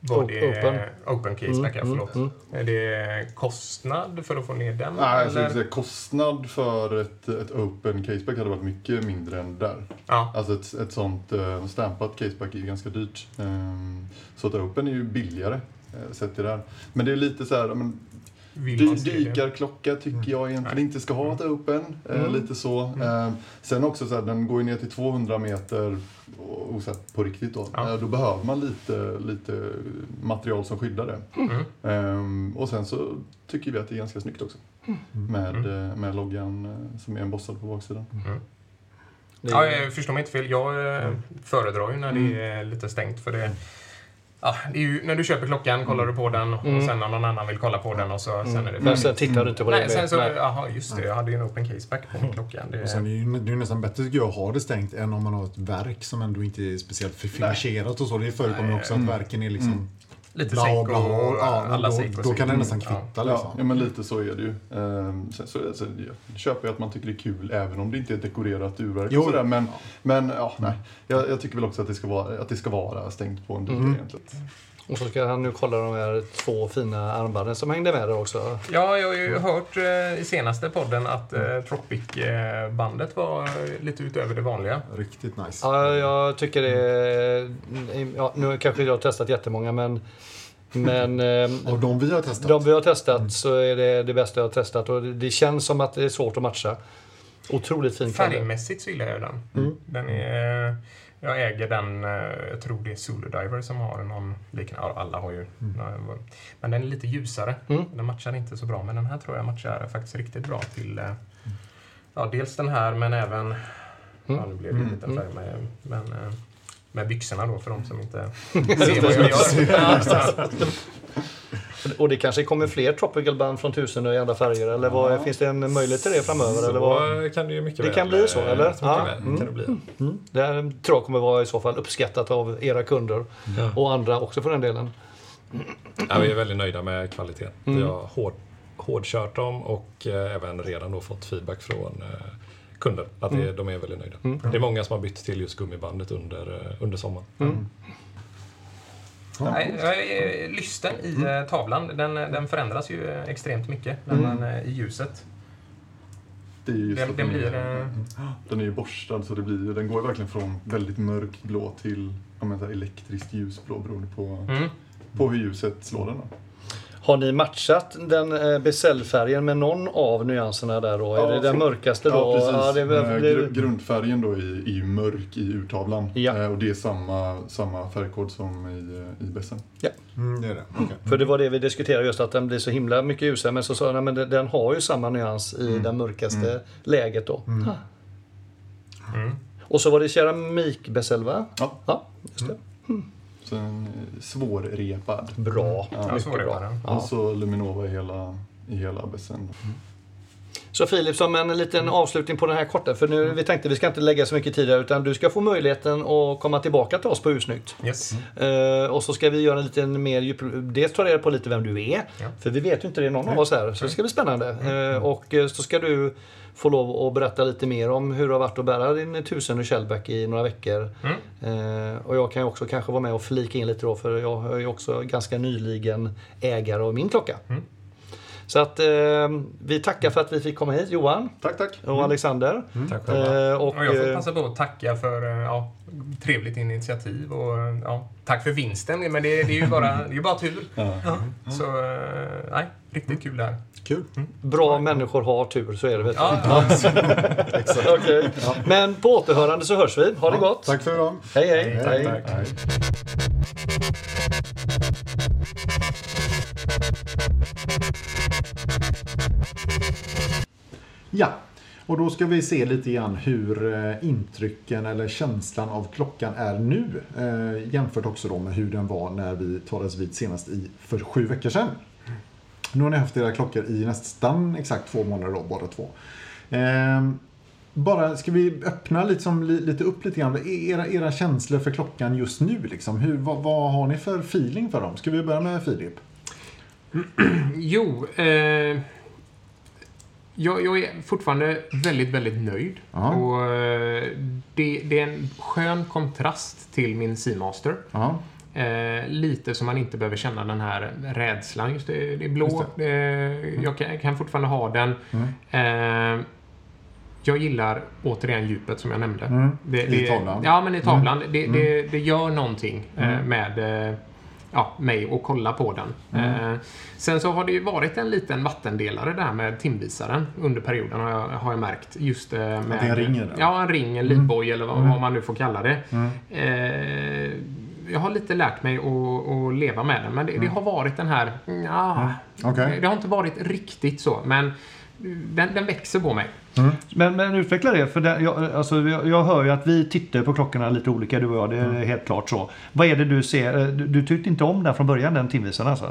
Var det open. open caseback, ja, Mm, förlåt. mm, Är det kostnad för att få ner den? Nej, jag eller? skulle säga, kostnad för ett, ett open caseback hade varit mycket mindre än där. Ja, Alltså ett, ett sånt uh, stampat caseback är ju ganska dyrt. Ehm, så att open är ju billigare uh, sett till det här. Men det är lite så här, men, dy, dykarklocka tycker jag egentligen inte ska ha ett open. eh, Mm. lite så. Ehm, sen också så här, den går ju ner till 200 meter och, och så här, på riktigt då. Ja. Eh, då behöver man lite, lite material som skyddar det. Mm. Ehm, och sen så tycker vi att det är ganska snyggt också. Med, Mm. eh, med loggan eh, som är embossad på baksidan. Ja, jag förstår mig inte fel. Jag eh, föredrar ju när det Mm. är lite stängt. För det, ja, ju, när du köper klockan kollar du på den och Mm. sen när någon annan vill kolla på den och så sen är det Men färdigt. sen tittar du inte på det. Nej, sen så, jaha, just det. Jag hade ju en open caseback på min klocka. Det, Och sen är det ju det är ju nästan bättre tycker jag att ha det stängt än om man har ett verk som ändå inte är speciellt finisherat och så. Det förekommer Nej. också att verken är liksom lite bla bla och och ja, alla då, och då kan det nästan kvitta Ja, liksom. ja, men lite så är det ju. Ehm, sen så, så, jag köper jag att man tycker det är kul även om det inte är ett dekorerat urverk Jo. och sådär. Men, men ja, nej. Jag, jag tycker väl också att det ska vara, att det ska vara stängt på en dykare Mm. egentligen. Och så ska han nu kolla de här två fina armbanden som hängde med där också. Ja, jag har ju hört eh, i senaste podden att eh, Tropic-bandet var lite utöver det vanliga. Riktigt nice. Ja, jag tycker det är... Ja, nu kanske jag har testat jättemånga men... Men eh, Av de vi har testat. de vi har testat så är det det bästa jag har testat och det- det känns som att det är svårt att matcha. Otroligt fint. Färgmässigt så gillar jag den. Mm. den är, jag äger den, eh, jag tror det är Zulu Diver som har någon liknande. Alla har ju. Men den är lite ljusare. Mm. Den matchar inte så bra. Men den här tror jag matchar faktiskt riktigt bra till eh, ja, dels den här men även Ja, nu blev det en liten färg med, men, eh, med byxorna då för de som inte ser vad jag gör. Och det kanske kommer fler tropical band från tusen i andra färger eller vad, finns det en möjlighet till det framöver? Eller vad? Så kan det ju mycket Det väl, kan bli så, eller? Ja. Mm. kan det bli. Mm. Det här tror jag kommer vara i så fall uppskattat av era kunder och andra också för den delen. Ja, vi är väldigt nöjda med kvaliteten. Mm. Vi har hård, hårdkört dem och eh, även redan då fått feedback från eh, kunder att det, Mm. de är väldigt nöjda. Det är många som har bytt till just gummibandet under, eh, under sommaren. Nej, är- lysten i Mm. eh, tavlan, den, den förändras ju eh, extremt mycket när man, eh, i ljuset. Det är ju just Den, den blir... är, den är ju borstad så det blir, den går verkligen från väldigt mörkt blå till ja, men, elektriskt ljusblå beroende på, Mm. på hur ljuset slår den. Då. Har ni matchat den eh, beställfärgen med någon av nyanserna där då? Ja, är det den mörkaste då? Ja, precis. det är väl- Eh, det- gru- Grundfärgen då är, ju mörk i urtavlan. Ja. Eh, Och det är samma, samma färgkod som i, i bässen. Mm, det är det. Okej. För det var det vi diskuterade just att den blir så himla mycket ljusare. Men så sa jag, men den- den har ju samma nyans i den mörkaste läget då. Mm. Och så var det keramikbezel va? Ja. Ja, just det. Så en eh, svårrepad. Bra. Ja, Mycket det bra. bara. Och så Luminova i hela, i hela bässen. Så Filip, som en liten avslutning på den här korta, för nu vi tänkte vi ska inte lägga så mycket tid där, utan du ska få möjligheten att komma tillbaka till oss på Ursnyggt. Yes. Eh, och så ska vi göra en liten mer djup... Dels ta reda på lite vem du är, Ja. för vi vet ju inte det någon av oss här, så det ska bli spännande. Eh, och eh, så ska du få lov att berätta lite mer om hur det har varit att bära din tusen och Shellback i några veckor. Mm. Eh, och jag kan ju också kanske vara med och flika in lite då, för jag är ju också ganska nyligen ägare av min klocka. Mm. Så att eh, vi tackar för att vi fick komma hit, Johan Tack, tack. och Alexander. Tack själva. Eh, och, Och jag får eh, passa på att tacka för eh, ja, trevligt initiativ och ja, tack för vinsten. Men det, det är ju bara, det är ju bara tur. Ja. Så eh, nej, riktigt kul det här. Kul. bra människor har tur, så är det vet. Ja, ja. Exakt. Okej. Men på återhörande så hörs vi. Ha det gott. Tack för idag. Hej, hej. Tack, hej. tack. Ja, och då ska vi se lite grann hur eh, intrycken eller känslan av klockan är nu. Eh, jämfört också då med hur den var när vi talades vid senast i, för sju veckor sedan. Nu har ni haft era klockor i nästan exakt två månader då, båda två. Eh, bara, ska vi öppna lite, lite upp lite grann? Era, era känslor för klockan just nu, liksom. Hur, vad, vad har ni för feeling för dem? Ska vi börja med Filip? Jo, eh, jag, jag är fortfarande väldigt, väldigt nöjd. Ja. Och eh, det, det är en skön kontrast till min Seamaster. Ja, Eh, lite så man inte behöver känna den här rädslan. Just det, det är blå. Just Eh, jag kan, kan fortfarande ha den. Mm. Eh, jag gillar återigen djupet som jag nämnde. Mm. Det, I det, tavlan. Ja, men i tavlan. Det, Mm. det, det gör någonting eh, med eh, ja, mig att kolla på den. Mm. Eh, sen så har det ju varit en liten vattendelare där med timvisaren under perioden har jag, har jag märkt. Just eh, med... det är en ring i den? Ja, en ring, en livboj eller vad, vad man nu får kalla det. Mm. Eh, jag har lite lärt mig att, att leva med den, men det, det har varit den här... Ja, Okej. Det har inte varit riktigt så, men den, den växer på mig. Men, men utveckla det, för det, jag, alltså, jag, jag hör ju att vi tittar på klockorna lite olika du och jag, det är helt klart så. Vad är det du ser? Eh, Du, du tyckte inte om den från början, den timvisaren alltså?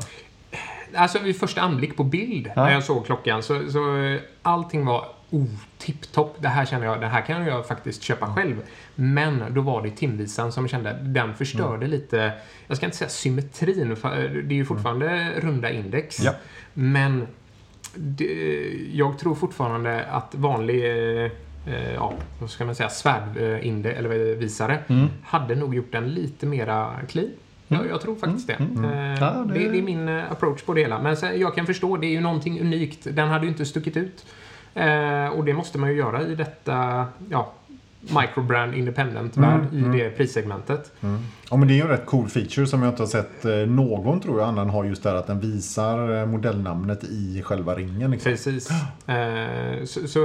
Alltså vid första anblick på bild Ja. när jag såg klockan så, så eh, allting var oh, tipptopp. Det här känner jag, det här kan jag faktiskt köpa själv. Men då var det timvisaren som kände, den förstörde lite, jag ska inte säga symmetrin, för eh, det är ju fortfarande runda index. Ja. Men det, jag tror fortfarande att vanlig eh, eh, ja, vad ska man säga, svärdinde, eller visare Mm. hade nog gjort den lite mera clean. Jag, jag tror faktiskt det. Eh, Ja, det- det. Det är min eh, approach på det hela. Men sen, jag kan förstå, det är ju någonting unikt. Den hade ju inte stuckit ut. Eh, och det måste man ju göra i detta ja, microbrand independent-värld i det prissegmentet. Ja, men det är ju en rätt cool feature som jag inte har sett eh, någon tror jag annan har just där att den visar eh, modellnamnet i själva ringen. Liksom. Precis. Eh, så, så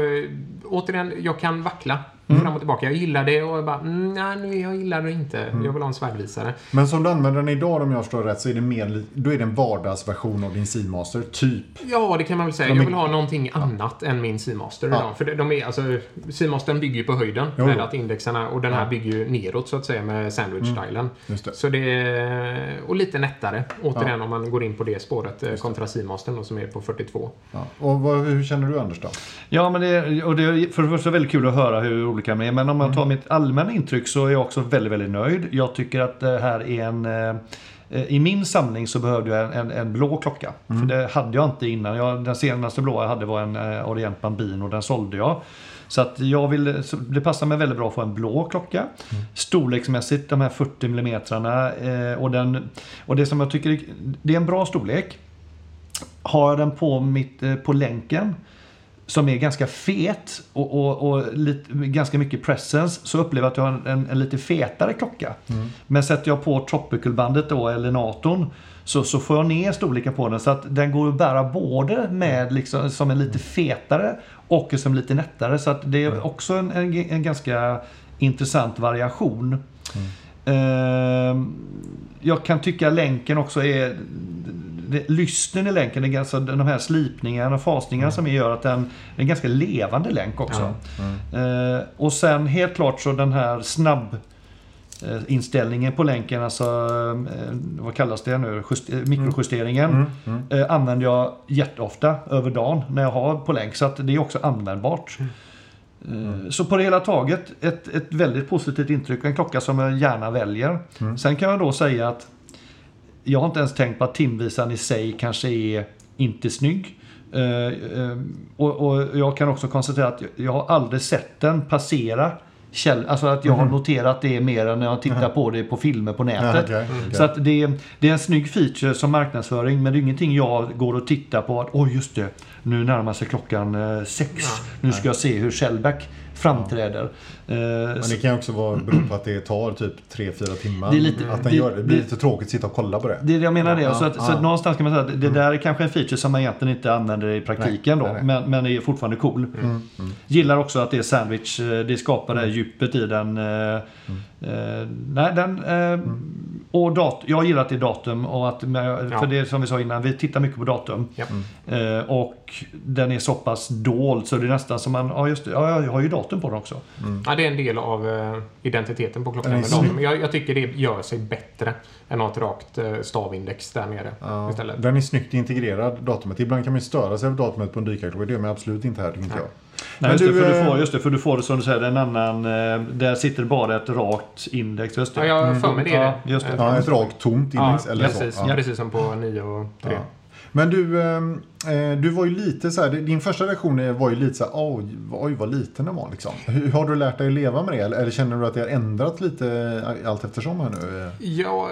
återigen, jag kan vackla fram och tillbaka. Jag gillar det och jag bara, mm, nej, nu, jag gillar det inte. Jag vill ha en svärdvisare. Men som du använder den idag om jag förstår rätt så är det mer, då är det en vardagsversion av din Seamaster, typ. Ja, det kan man väl säga. De är- Jag vill ha någonting annat än min Seamaster Ja. idag. För de- är, alltså, Seamastern bygger ju på höjden Jo, med att indexarna och den här bygger ju neråt så att säga med sandwich-stilen. Just det. Så det är, och lite nättare, återigen om man går in på det spåret eh, kontra Seamastern då, som är på 42. Ja. Och vad, hur känner du Anders då? Ja, men det, och det är för det första väldigt kul att höra hur olika är. Men om man tar mitt allmänna intryck så är jag också väldigt, väldigt nöjd. Jag tycker att det här är en... eh, I min samling så behövde jag en, en, en blå klocka. För det hade jag inte innan. Jag, den senaste blå jag hade var en eh, Orient Bambino. Den sålde jag. Så att jag vill, det passar mig väldigt bra att få en blå klocka. Storleksmässigt de här 40 mm. Eh, och, den, och det som jag tycker det är en bra storlek. Har jag den på, mitt, eh, på länken som är ganska fet och, och, och lite, ganska mycket presence så upplever jag att jag har en, en, en lite fetare klocka. Men sätter jag på Tropical-bandet då eller Naton så, så får jag ner storleken på den så att den går att bära både med liksom, som en lite fetare och som lite nättare. Så att det är också en, en, ganska intressant variation. Ehm, jag kan tycka länken också är... Lysten i länken, är ganska, de här slipningarna och fasningarna som gör att den är en ganska levande länk också. Ehm, och sen helt klart så den här snabb eh, inställningen på länken, alltså eh, vad kallas det nu, Just, eh, mikrojusteringen, eh, använder jag jätteofta över dagen när jag har på länk. Så att det är också användbart. Eh, Så på det hela taget ett, ett väldigt positivt intryck. En klocka som jag gärna väljer. Sen kan jag då säga att jag har inte ens tänkt på att timvisan i sig kanske är inte snygg. Eh, eh, och, och jag kan också konstatera att jag- har aldrig sett den passera käll, alltså att jag har noterat det mer än när jag tittar på det på filmer på nätet. Okej, okej. Så att det, är- det är en snygg feature som marknadsföring men det är ingenting jag går och tittar på att oj just det, nu närmar sig klockan eh, sex. Nu ska jag se hur Shellback framträder. Eh, Men det kan ju också vara bero på att det tar typ 3-4 timmar. Det är lite- att den det- gör det. Det blir det- lite tråkigt att sitta och kolla på det. Det är det jag menar det. Ja, så att, så ja. att någonstans kan man säga att det där är kanske en feature som man egentligen inte använder i praktiken Nej, då. nej, nej. Men, men är fortfarande cool. Mm, Gillar också att det är sandwich. eh, Det skapar det här djupet i den. Mm. eh, nej, den eh, och dat jag gillar att det är datum. Och att. För det som vi sa innan, vi tittar mycket på datum. Ja. Eh, och den är så pass dold så det är nästan som man, ja just det, ja, jag har ju datum på den också. Ja, det är en del av eh, identiteten på klockan med datum. Jag, jag tycker det gör sig bättre än att ha ett rakt eh, stavindex där nere Ja, istället. den är snyggt integrerad, datumet. Ibland kan man ju störa sig av datumet på en dykarklocka. Det gör man absolut inte här, tycker inte jag. Nej, just, du, det, för du eh, får, just det, för du får det som du säger, en annan, eh, där sitter bara ett rakt index. Just det. Ja, jag har för mig det. Ja, det. just det. Ja, ett rakt tomt index Ja, eller precis, så. Ja. precis som på 9 och 3. Ja. Men du, eh, du var ju lite så här, din första reaktion var ju lite så här, oj, oj vad liten den var liksom. Hur, har du lärt dig att leva med det? Eller, eller känner du att det har ändrat lite eh, allt eftersom här nu? Ja,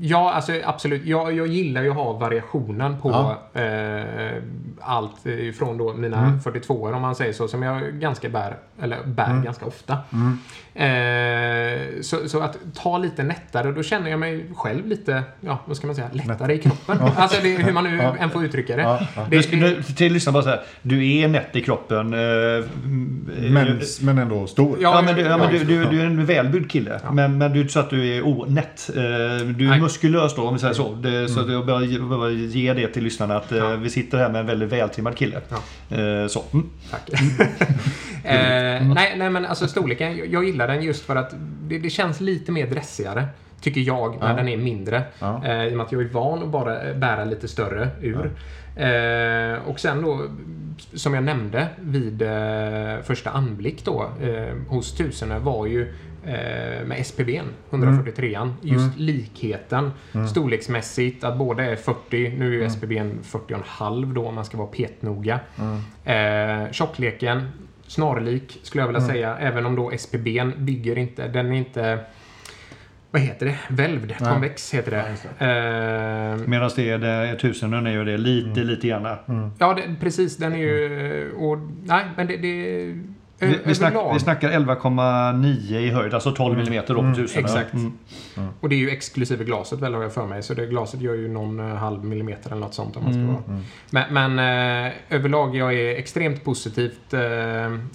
ja alltså absolut. Jag, jag gillar ju att ha variationen på Ja. eh, allt ifrån då mina 42 år om man säger så, som jag ganska bär, eller bär ganska ofta. Eh, så, så att ta lite nättare, då känner jag mig själv lite, ja vad ska man säga, lättare i kroppen. Alltså det, hur man nu Ja. än får uttrycka det. Ja, ja. det, Du, nu, till lyssnarna bara säga, du är nätt i kroppen. eh, mm, Men, eh, men ändå stor. Ja, Ja, men, du, ja, men ja, du, du, du är en välbyggd kille. Men, men du är inte så att du är onätt. Eh, Du är Nej. muskulös då, om vi säger så. Det, så att jag bara, ge- det till lyssnarna att eh, Ja. vi sitter här med en väldigt vältrimmad kille. Eh, Så. Mm. Tack. eh, nej, nej, men alltså storleken, jag, jag gillar den just för att det, det känns lite mer dressigare. Tycker jag, när Ja. den är mindre. Ja. Eh, I och med att jag är van att bara bära lite större ur. Eh, och sen då, som jag nämnde vid eh, första anblick då eh, hos Tusene var ju med SPBn, 143an, just likheten storleksmässigt att båda är 40, nu är ju SPBn 40,5 då om man ska vara petnoga. Eh, tjockleken snarlik skulle jag vilja säga, även om då SPBn bygger inte, den är inte vad heter det? Välvd, Nej. konvex heter det. Eh, Medan det är, det är tusen är ju det lite, lite grann. Ja, det, precis. Den är ju... Och, nej, men det... det Vi, vi, snack, vi snackar 11,9 i höjd, alltså 12 mm då på tusen. Exakt. Mm. Och det är ju exklusive glaset väl har jag för mig. Så det glaset gör ju någon eh, halv millimeter eller något sånt om man ska vara. Men, men eh, överlag jag är extremt positivt eh,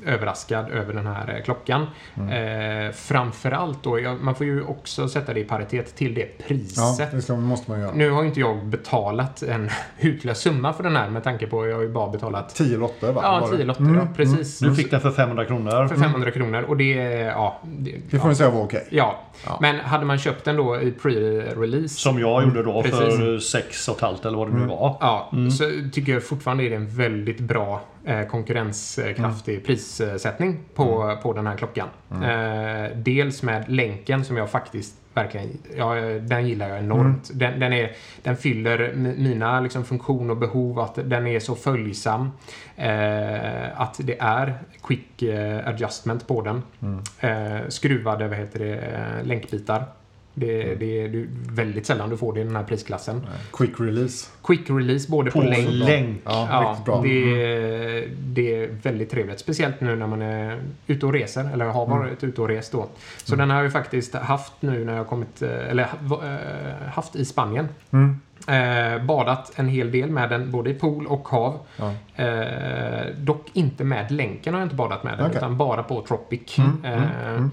överraskad över den här eh, klockan. Eh, framförallt då, jag, man får ju också sätta det i paritet till det Ja, priset. det ska, måste man göra. Nu har ju inte jag betalat en hutlös summa för den här med tanke på att jag har ju bara betalat 10 lotter va? Ja, Var det? 10 lotter. Mm, ja, precis. Du fick den för 500 kronor. För 500 kronor och det. Ja, det, Det får ja. säga var okej. ja. Ja. Men hade man köpt den då i pre-release Som jag gjorde då Precis. för 6 och ett halvt eller vad det nu var. Ja, så tycker jag fortfarande är det en väldigt bra eh, konkurrenskraftig prissättning på, på den här klockan. Eh, dels med länken som jag faktiskt verkligen, ja, den gillar jag enormt. Den, den, är, den fyller mi- mina liksom, funktion och behov, att den är så följsam. Eh, att det är quick eh, adjustment på den. Eh, skruvade, vad heter det, länkbitar. Det, det är väldigt sällan du får det i den här prisklassen. Quick release. Quick release både på, På länk länk. Ja, Ja, bra. det, är- det är väldigt trevligt. Speciellt nu när man är ute och reser, eller har varit ute och rest då. Så den har jag faktiskt haft nu när jag kommit, eh, eller eh, haft i Spanien. Mm. Eh, badat en hel del med den, både i pool och hav. Ja. Eh, dock inte med länken har jag inte badat med den, Okej. utan bara på Tropic. Mm, mm, Eh, mm.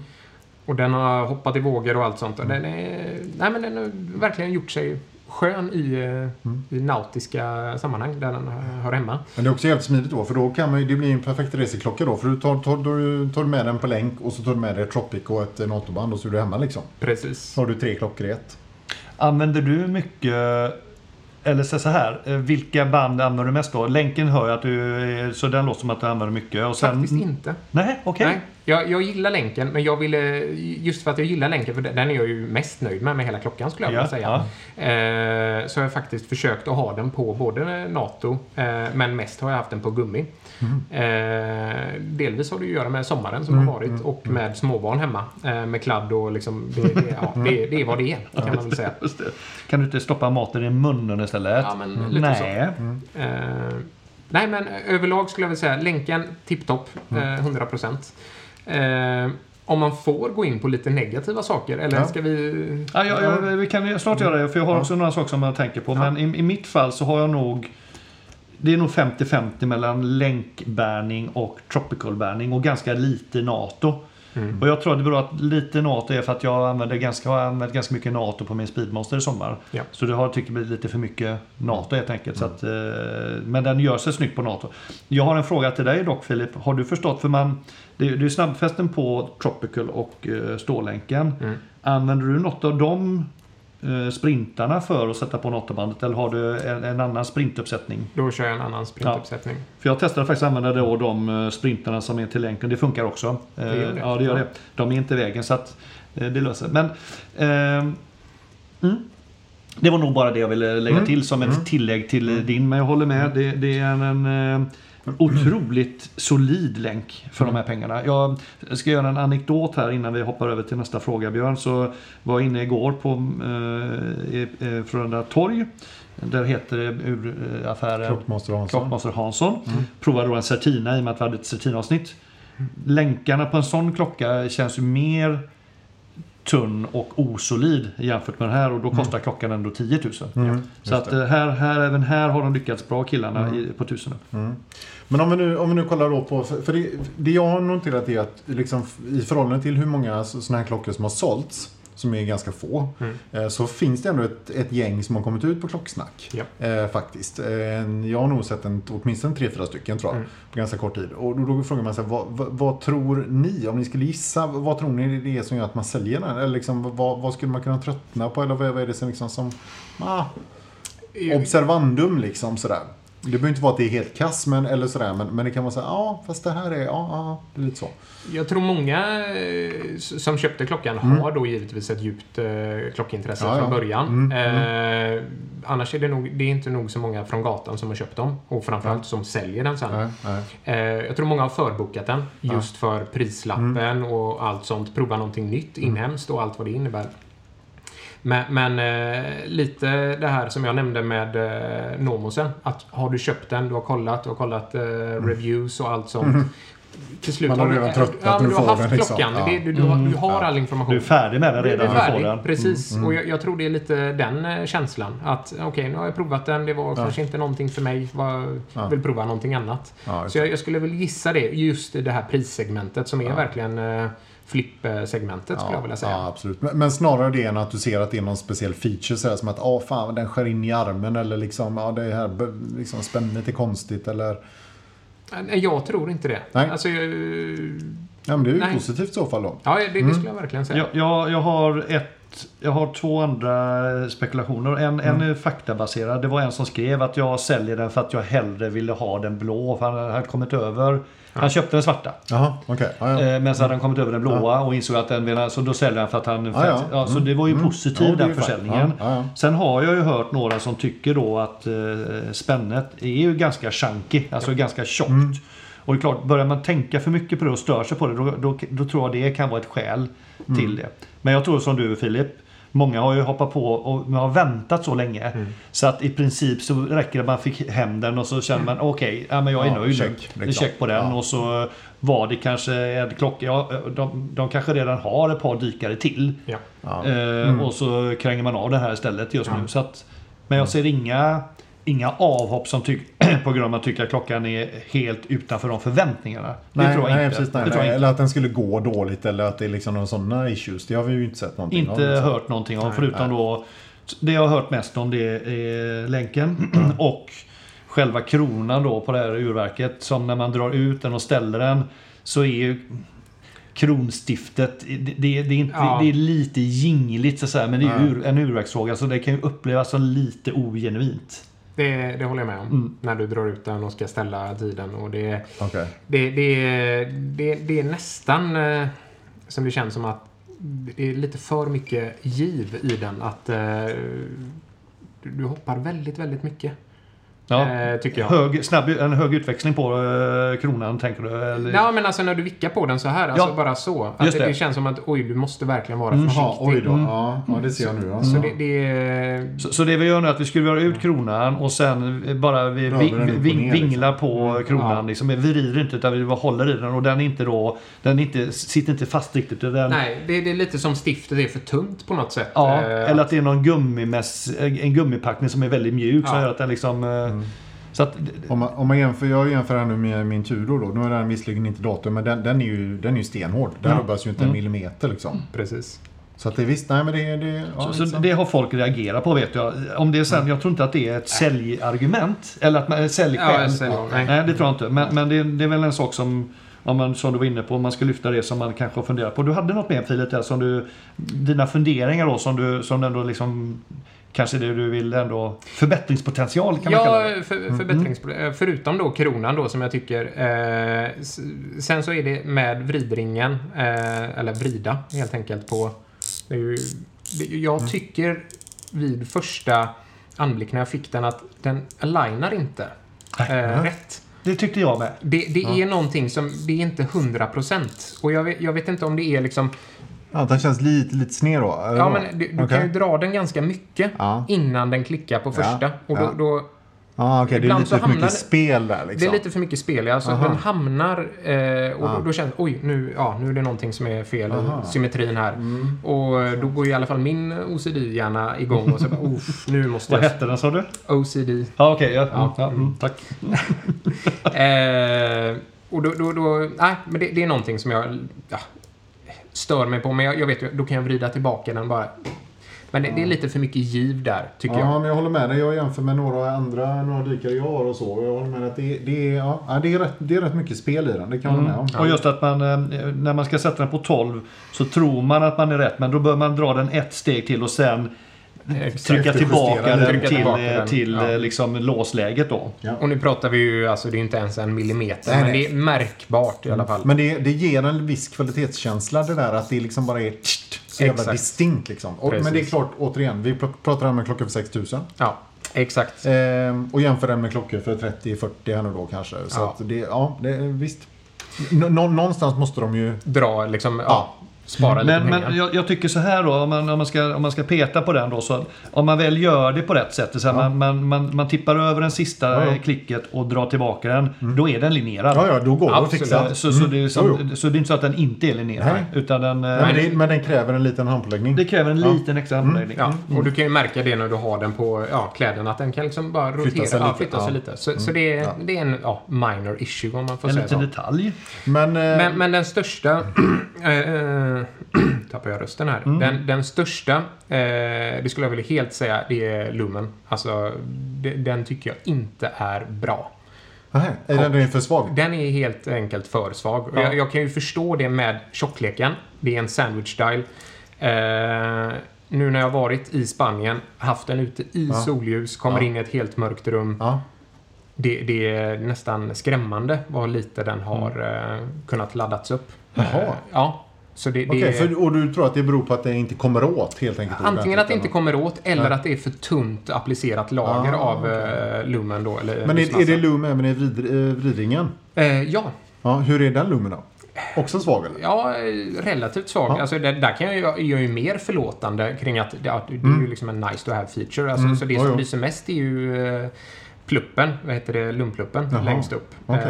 Och den har hoppat i vågor och allt sånt. Och den, är, nej, men den har verkligen gjort sig skön i, eh, Mm. i nautiska sammanhang där den hör hemma. Men det är också jävligt smidigt då, för då kan man ju, det blir en perfekt reseklocka då. För du tar, tar, tar, tar med den på länk och så tar du med dig ett Tropic och ett NATO-band och så är du hemma liksom. Precis. Så har du tre klockor i ett. Använder du mycket, eller så så här, eh, vilka band använder du mest då? Länken hör jag att du, så den låter som att du använder mycket. Och sen, Faktiskt inte. Nej, okej. Nej, jag, jag gillar länken, men jag ville... Just för att jag gillar länken, för den är jag ju mest nöjd med med hela klockan skulle jag vilja Ja, säga. ja. Eh, så har jag faktiskt försökt att ha den på både NATO, eh, men mest har jag haft den på gummi. Eh, delvis har det att göra med sommaren som har varit och med småbarn hemma. Eh, med kladd och liksom... Det, det, ja, det, det är vad det är, kan man väl säga. Kan du inte stoppa maten i munnen istället? Ja, men lite så. Nej. Eh, nej, men överlag skulle jag vilja säga länken tipptopp, eh, 100 procent. Eh, om man får gå in på lite negativa saker, eller Ja. ska vi... Ja, ja, ja, vi kan ju snart göra det, för jag har också några saker som jag tänker på. Ja. Men i, i mitt fall så har jag nog... Det är nog 50-50 mellan länkbärning och tropicalbärning och ganska lite NATO. Mm. Och jag tror att det beror att lite NATO är för att jag använder ganska, har använt ganska mycket NATO på min Speedmaster i sommar. Ja. Så det har tyckt blivit lite för mycket NATO helt enkelt. Så att, eh, men den gör sig snyggt på NATO. Jag har en fråga till dig dock Filip. Har du förstått? För man, det, det är snabbfästen på Tropical och eh, stålänken. Mm. Använder du något av de eh, sprintarna för att sätta på NATO-bandet eller har du en, en annan sprintuppsättning? Då kör jag en annan sprintuppsättning. För jag testade faktiskt att använda då de eh, sprintarna som är till länken. Det funkar också. Eh, Det gör det. Ja, det gör Ja. det. De är inte i vägen så att eh, det löser Men ehm, mm. Det var nog bara det jag ville lägga Mm. till som ett tillägg till eh, din. Men jag håller med. Det, det är en, en eh, otroligt solid länk för de här pengarna. Jag ska göra en anekdot här innan vi hoppar över till nästa fråga Björn. Så var jag inne igår på eh, eh, Frölunda torg. Där heter det ur eh, affären Klockmaster Hansson. Klockmaster Hansson. Mm. Provade då en Certina i och med att vi hade ett Certina-avsnitt. Länkarna på en sån klocka känns ju mer tunn och osolid jämfört med den här och då kostar klockan ändå 10 000. Mm, Så att eh, här, här, även här har de lyckats bra killarna Mm. i, på 1000. Mm. Men om vi, nu, om vi nu kollar då på, för, för det, det jag har noterat är att liksom, i förhållande till hur många sådana här klockor som har sålts, som är ganska få, Mm. eh, så finns det ändå ett, ett gäng som har kommit ut på klocksnack. Ja. Eh, faktiskt. Eh, jag har nog sett en, åtminstone tre, fyra stycken tror jag, Mm. på ganska kort tid. Och då, då frågar man sig, vad, vad, vad tror ni, om ni skulle gissa, vad tror ni det är som gör att man säljer den? Eller liksom, vad, vad skulle man kunna tröttna på? Eller vad, vad är det som, liksom, som ah, observandum liksom sådär? Det behöver inte vara att det är helt kass, men, eller sådär, men, men det kan vara så här, ja, fast det här är, ja, ja, det är lite så. Jag tror många eh, som köpte klockan Mm. har då givetvis ett djupt eh, klockintresse Ja, ja. från början. Mm, Eh, annars är det, nog, det är inte nog så många från gatan som har köpt dem. Och framförallt som säljer den sen. Eh, jag tror många har förbokat den just för prislappen Mm. och allt sånt. Prova någonting nytt, inhemskt och allt vad det innebär. Men, men eh, lite det här som jag nämnde med eh, Nomosen. Att har du köpt den, du har kollat, du har kollat eh, reviews och allt sånt. Till slut Mm. Man har du- redan tröttnat ja, men när du du har haft den, liksom. klockan. Ja. Det, du, du, har, du har Ja. all information. Du är färdig med den redan är du får färdig, den. precis. Mm, mm. Och jag, jag tror det är lite den eh, känslan. Att okej, nu har jag provat den. Det var kanske inte någonting för mig. Var, Ja. vill prova någonting annat. Ja, Så jag, jag skulle väl gissa det, just i det här prissegmentet som är Ja. verkligen eh, flipp-segmentet skulle jag vilja säga. Ja, absolut. Men, men snarare det än att du ser att det är någon speciell feature så här, som att ah, fan, den skär in i armen eller liksom, ja, det här liksom, spännet är konstigt eller... Nej, Jag tror inte det. Nej. Alltså, jag, Ja, men det är ju Nej. positivt i så fall då. ja, det, det skulle jag verkligen säga. Jag, jag, jag har ett jag har två andra spekulationer. En, en är faktabaserad. Det var en som skrev att jag säljer den för att jag hellre ville ha den blå. För han hade kommit över. Han köpte den svarta. Jaha, okej. Ja, ja. Eh, Men så hade han kommit över den blåa och insåg att den så då säljer han för att han... Ja, ja. ja, så Mm. det var ju Mm. positiv Ja, är den försäljningen. Ja, ja. Sen har jag ju hört några som tycker då att eh, spännet är ju ganska chunky, alltså ganska tjockt. Mm. Och det är klart, börjar man tänka för mycket på det och stör sig på det, då, då, då tror jag det kan vara ett skäl Mm. till det. Men jag tror som du Filip, Många har ju hoppat på och man har väntat så länge. Så att i princip så räcker det att man fick hem den och så känner man okej, ja, men jag är Ja, nöjd. check, nu. det är check på den Ja. och så var det kanske en klocka. Ja, de, de kanske redan har ett par dykare till. Ja. Ja. Eh, Och så kränger man av den här istället just Ja. nu. Så att, men jag ser inga, inga avhopp som tyck, på grund av att man tycker att klockan är helt utanför de förväntningarna. Det Nej, tror jag nej, inte. precis, nej, det tror jag nej. inte. Eller att den skulle gå dåligt eller att det är liksom några sådana issues. Det har vi ju inte sett någonting Inte av. liksom. hört någonting om Nej, förutom då det jag har hört mest om det är länken och själva kronan då på det här urverket som när man drar ut den och ställer den så är ju kronstiftet, det, det, det, är, inte, Ja. det är lite jingligt så att säga, men det är ju ur, en urverksfråga så det kan ju upplevas som lite ogenuint. Det, det håller jag med om. Mm. När du drar ut den och ska ställa tiden. Och det, Okej. det, det, det, det är nästan eh, som det känns som att det är lite för mycket giv i den. Att eh, du hoppar väldigt, väldigt mycket. Ja. Eh, tycker jag. Hög, snabb, en hög utväxling på eh, kronan tänker du? Eller? Ja, men alltså när du vickar på den så här. Alltså Ja. bara så. Att Just det. det. Det, känns som att oj, du måste verkligen vara Mm. försiktig. Jaha, oj då. Mm. Ja, ja, det ser jag nu. Ja. Så det, det är... Så, så det vi gör nu är att vi skruvar ut kronan och sen bara vi, vi, och vi, ner, vinglar liksom. på Mm, kronan. ja. Liksom. Vi vrider inte utan vi bara håller i den och den är inte då, den inte, sitter inte fast riktigt. Den, Nej, det, det är lite som stiftet är för tunt på något sätt. Ja, Eh, eller att det är någon gummimäss, en gummipackning som är väldigt mjuk som Ja. gör att den liksom... eh, Så att, Om man, om man jämför, jag jämför här nu med min Tudor då. Nu är den visserligen inte datum, men den, den, är ju, den är ju stenhård. Där Mm. rubbas ju inte en millimeter liksom. Precis. Så att det är visst, nej men det... det ja, så, så liksom. det har folk reagerat på vet jag. Om det är sen, jag tror inte att det är ett säljargument. Eller att man säljskäl. Ja, sälj- nej. Nej, det tror jag inte. Men, men det, det är väl en sak som, om man, som du var inne på, om man ska lyfta det som man kanske har funderat på. Du hade något mer Filip där som du, dina funderingar då som du, som ändå liksom, kanske det du vill ändå, förbättringspotential kan man kalla Ja, det. Mm. för, förbättrings... eh, Förutom då kronan då som jag tycker. Eh, sen så är det med vridringen, eh, eller vrida helt enkelt på... Ju, jag Mm. tycker vid första anblick när jag fick den att den alignar inte eh, rätt. Det tyckte jag med. Det, det är någonting som, det är inte 100% Och jag vet, jag vet inte om det är liksom... Att den känns lite, lite sned då? Ja, vad? men du, du Okej. kan ju dra den ganska mycket Ja. innan den klickar på första. Och då, då, Ja, okej. Det är lite för mycket hamnar- spel där liksom. Det är lite för mycket spel, ja. Så Aha. den hamnar eh, och Ja. då, då känns oj, nu, ja, nu är det någonting som är fel i symmetrin här. Mm. Och eh, då går i alla fall min OCD-hjärna igång och så bara, uff, nu måste Vad jag... hette den sa du? OCD. Ja okej, ja, Ja. ja. mm, tack. Eh, och då, då, då nej, men det, det är någonting som jag ja, stör mig på. Men jag, jag vet ju, då kan jag vrida tillbaka den bara. Men det, det är lite för mycket giv där, tycker Ja, jag. men jag håller med dig. Jag jämför med några andra några dykare jag har och så. Jag håller med dig att det, det, är, ja, ja, det, är rätt, det är rätt mycket spel i den. Det kan jag hålla med om. Och just att man, eh, när man ska sätta den på 12 så tror man att man är rätt men då bör man dra den ett steg till och sen Exakt. trycka tillbaka den Trycka till, tillbaka den, till ja. eh, liksom låsläget då. Och nu pratar vi ju, alltså det är inte ens en millimeter. Nej, men nej. det är märkbart i alla fall. Men det, det ger en viss kvalitetskänsla det där att det liksom bara är tst, så jävla Exakt. distinkt liksom. Och, men det är klart, återigen, vi pr- pratar här med klockor för 6000. Ja, exakt. Ehm, och jämför den med klockor för 30-40 här nu då kanske. Så Ja. att det, ja, det, visst. Nå- någonstans måste de ju... Dra liksom, ja, Ja. Spara lite Men, pengar. men jag, jag tycker så här då, om man, om, man ska, om man ska peta på den då. Så om man väl gör det på rätt sätt, så här, Ja. man, man, man, man tippar över den sista Ja, ja. eh, klicket och drar tillbaka den. Då är den linjerad. Ja, ja, då går det att fixa. Så, så, det är som, Jo, så det är inte så att den inte är linjerad. Nej. Utan den, eh, Nej, men, det, men den kräver en liten handpåläggning. det kräver en liten extra handläggning. Ja, och du kan ju märka det när du har den på ja, kläderna, att den kan liksom bara rotera, Flytta sig lite, flytta sig. Mm. lite. Så, så det, är, det är en minor issue om man får En säga liten så. detalj. Men, eh, Men, men den största... tappar jag rösten här. Mm. Den, den största, eh, det skulle jag vilja helt säga, det är Lumen. Alltså, de, den tycker jag inte är bra. Nähä, är den, den är för svag? Den är helt enkelt för svag. Ja. Jag, jag kan ju förstå det med tjockleken. Det är en sandwich-style. Eh, nu när jag varit i Spanien, haft den ute i Ja. solljus, kommer Ja. in i ett helt mörkt rum. Ja. Det, det är nästan skrämmande vad lite den har eh, kunnat laddats upp. Jaha. Eh, ja. Så det, det är för, och du tror att det beror på att det inte kommer åt helt enkelt? antingen att det inte kommer åt eller Nej. att det är för tunt applicerat lager Ah, av okej. eh, lumen då. Eller? Men är, är det lum även i vrid, eh, vridringen? Eh, ja. Ja, hur är den lumen då? Också svag eller? Ja, eh, relativt svag. Ja. Alltså, där, där kan jag, jag är ju mer förlåtande kring att det, det är Mm. ju liksom en nice to have feature. Alltså, Mm. Så det Ja, som ja. lyser mest är ju eh, pluppen, vad heter det, lumpluppen Jaha. längst upp. Okej.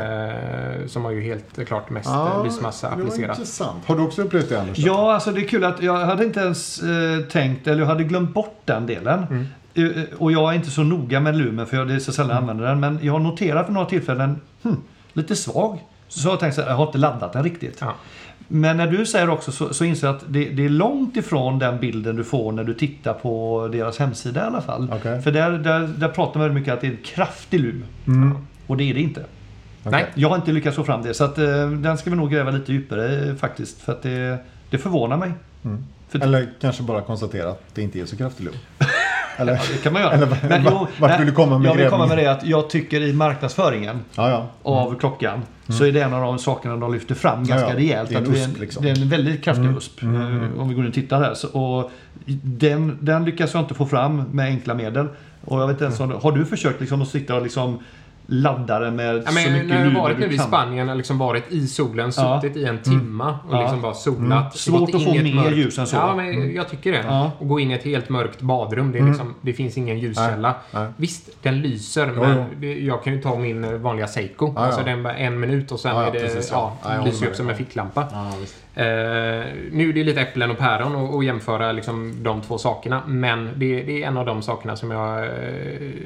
Eh, som har ju helt klart mest Ja, eh, lysmassa applicerat. intressant. Har du också upplevt det Anders? Ja, alltså det är kul att jag hade inte ens eh, tänkt, eller jag hade glömt bort den delen. Mm. Eh, Och jag är inte så noga med lumen för jag det är så sällan jag använder den. Men jag har noterat för några tillfällen, hmm, lite svag. Så jag tänkte så här, jag har inte laddat den riktigt. Ja. Men när du säger också så, så inser jag att det, det är långt ifrån den bilden du får när du tittar på deras hemsida i alla fall. Okej. För där, där, där pratar man väldigt mycket att det är en kraftig lum. Mm. Och det är det inte. Nej, Jag har inte lyckats få fram det. Så att, eh, den ska vi nog gräva lite djupare eh, faktiskt. För att det, det förvånar mig. Mm. För- Eller kanske bara konstatera att det inte är så kraftig lugn. Eller? Ja, det kan man göra. Eller va- va- vart vill du komma med Jag vill komma med det att jag tycker i marknadsföringen Ja, ja. av klockan så är det en av de sakerna de lyfter fram Mm. Ganska ja. rejält. Det är en USP, liksom. det är en väldigt kraftig Mm. USP. Mm, eh, mm. Om vi går in och tittar här. Så, och den, den lyckas jag inte få fram med enkla medel. Och jag vet inte ens om, har du försökt liksom att sitta och liksom ladda den med Ja, så mycket när har varit du nu i? Spanien och liksom varit i solen, Ja. suttit i en timma och Ja. liksom bara solat. Svårt gått att få mer mörkt- ljus än så. Ja, men jag tycker det. Ja. Och gå in i ett helt mörkt badrum. Det, är Mm. liksom, det finns ingen ljuskälla. Nej. Visst, den lyser, men jag kan ju ta min vanliga Seiko. Ja, Alltså ja. den bara en minut och sen är det, precis, ja. lyser upp som en ficklampa. Eh, nu är det lite äpplen och päron och, och jämföra liksom de två sakerna. Men det, det är en av de sakerna som jag, eh,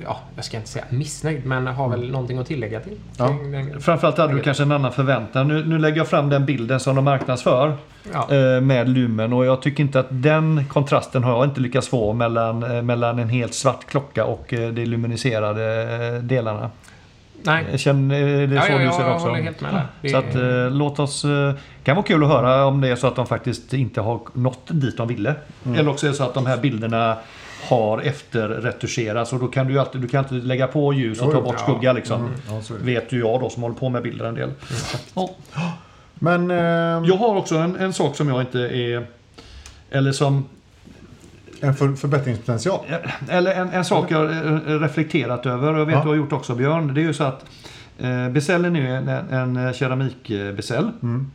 ja, jag ska inte säga missnöjd, men har väl någonting att tillägga till. Ja. Den- Framförallt hade du kanske en annan förväntan. Nu, nu lägger jag fram den bilden som de marknadsför Ja. eh, med lumen och jag tycker inte att den kontrasten har jag inte lyckats få mellan, eh, mellan en helt svart klocka och eh, de luminiserade eh, delarna. Nej. Jag Känner, är det Ja, så ja, du jag ser det också? håller helt med där. Det Så att eh, låt oss... Eh, kan vara kul att höra om det är så att de faktiskt inte har nått dit de ville. Mm. Eller också är det så att de här bilderna har efterretuscherats och då kan du ju alltid, du kan alltid lägga på ljus och Jo, ta bort Ja. skugga liksom. Mm. Ja. Vet ju jag då som håller på med bilder en del. Ja. Men... ehm, Jag har också en, en sak som jag inte är... Eller som... En för, förbättringspotential. Eller en, en sak jag har reflekterat över och jag vet Ja. du har gjort också Björn. Det är ju så att eh, Besällen är en, en, keramikbesäll. Mm.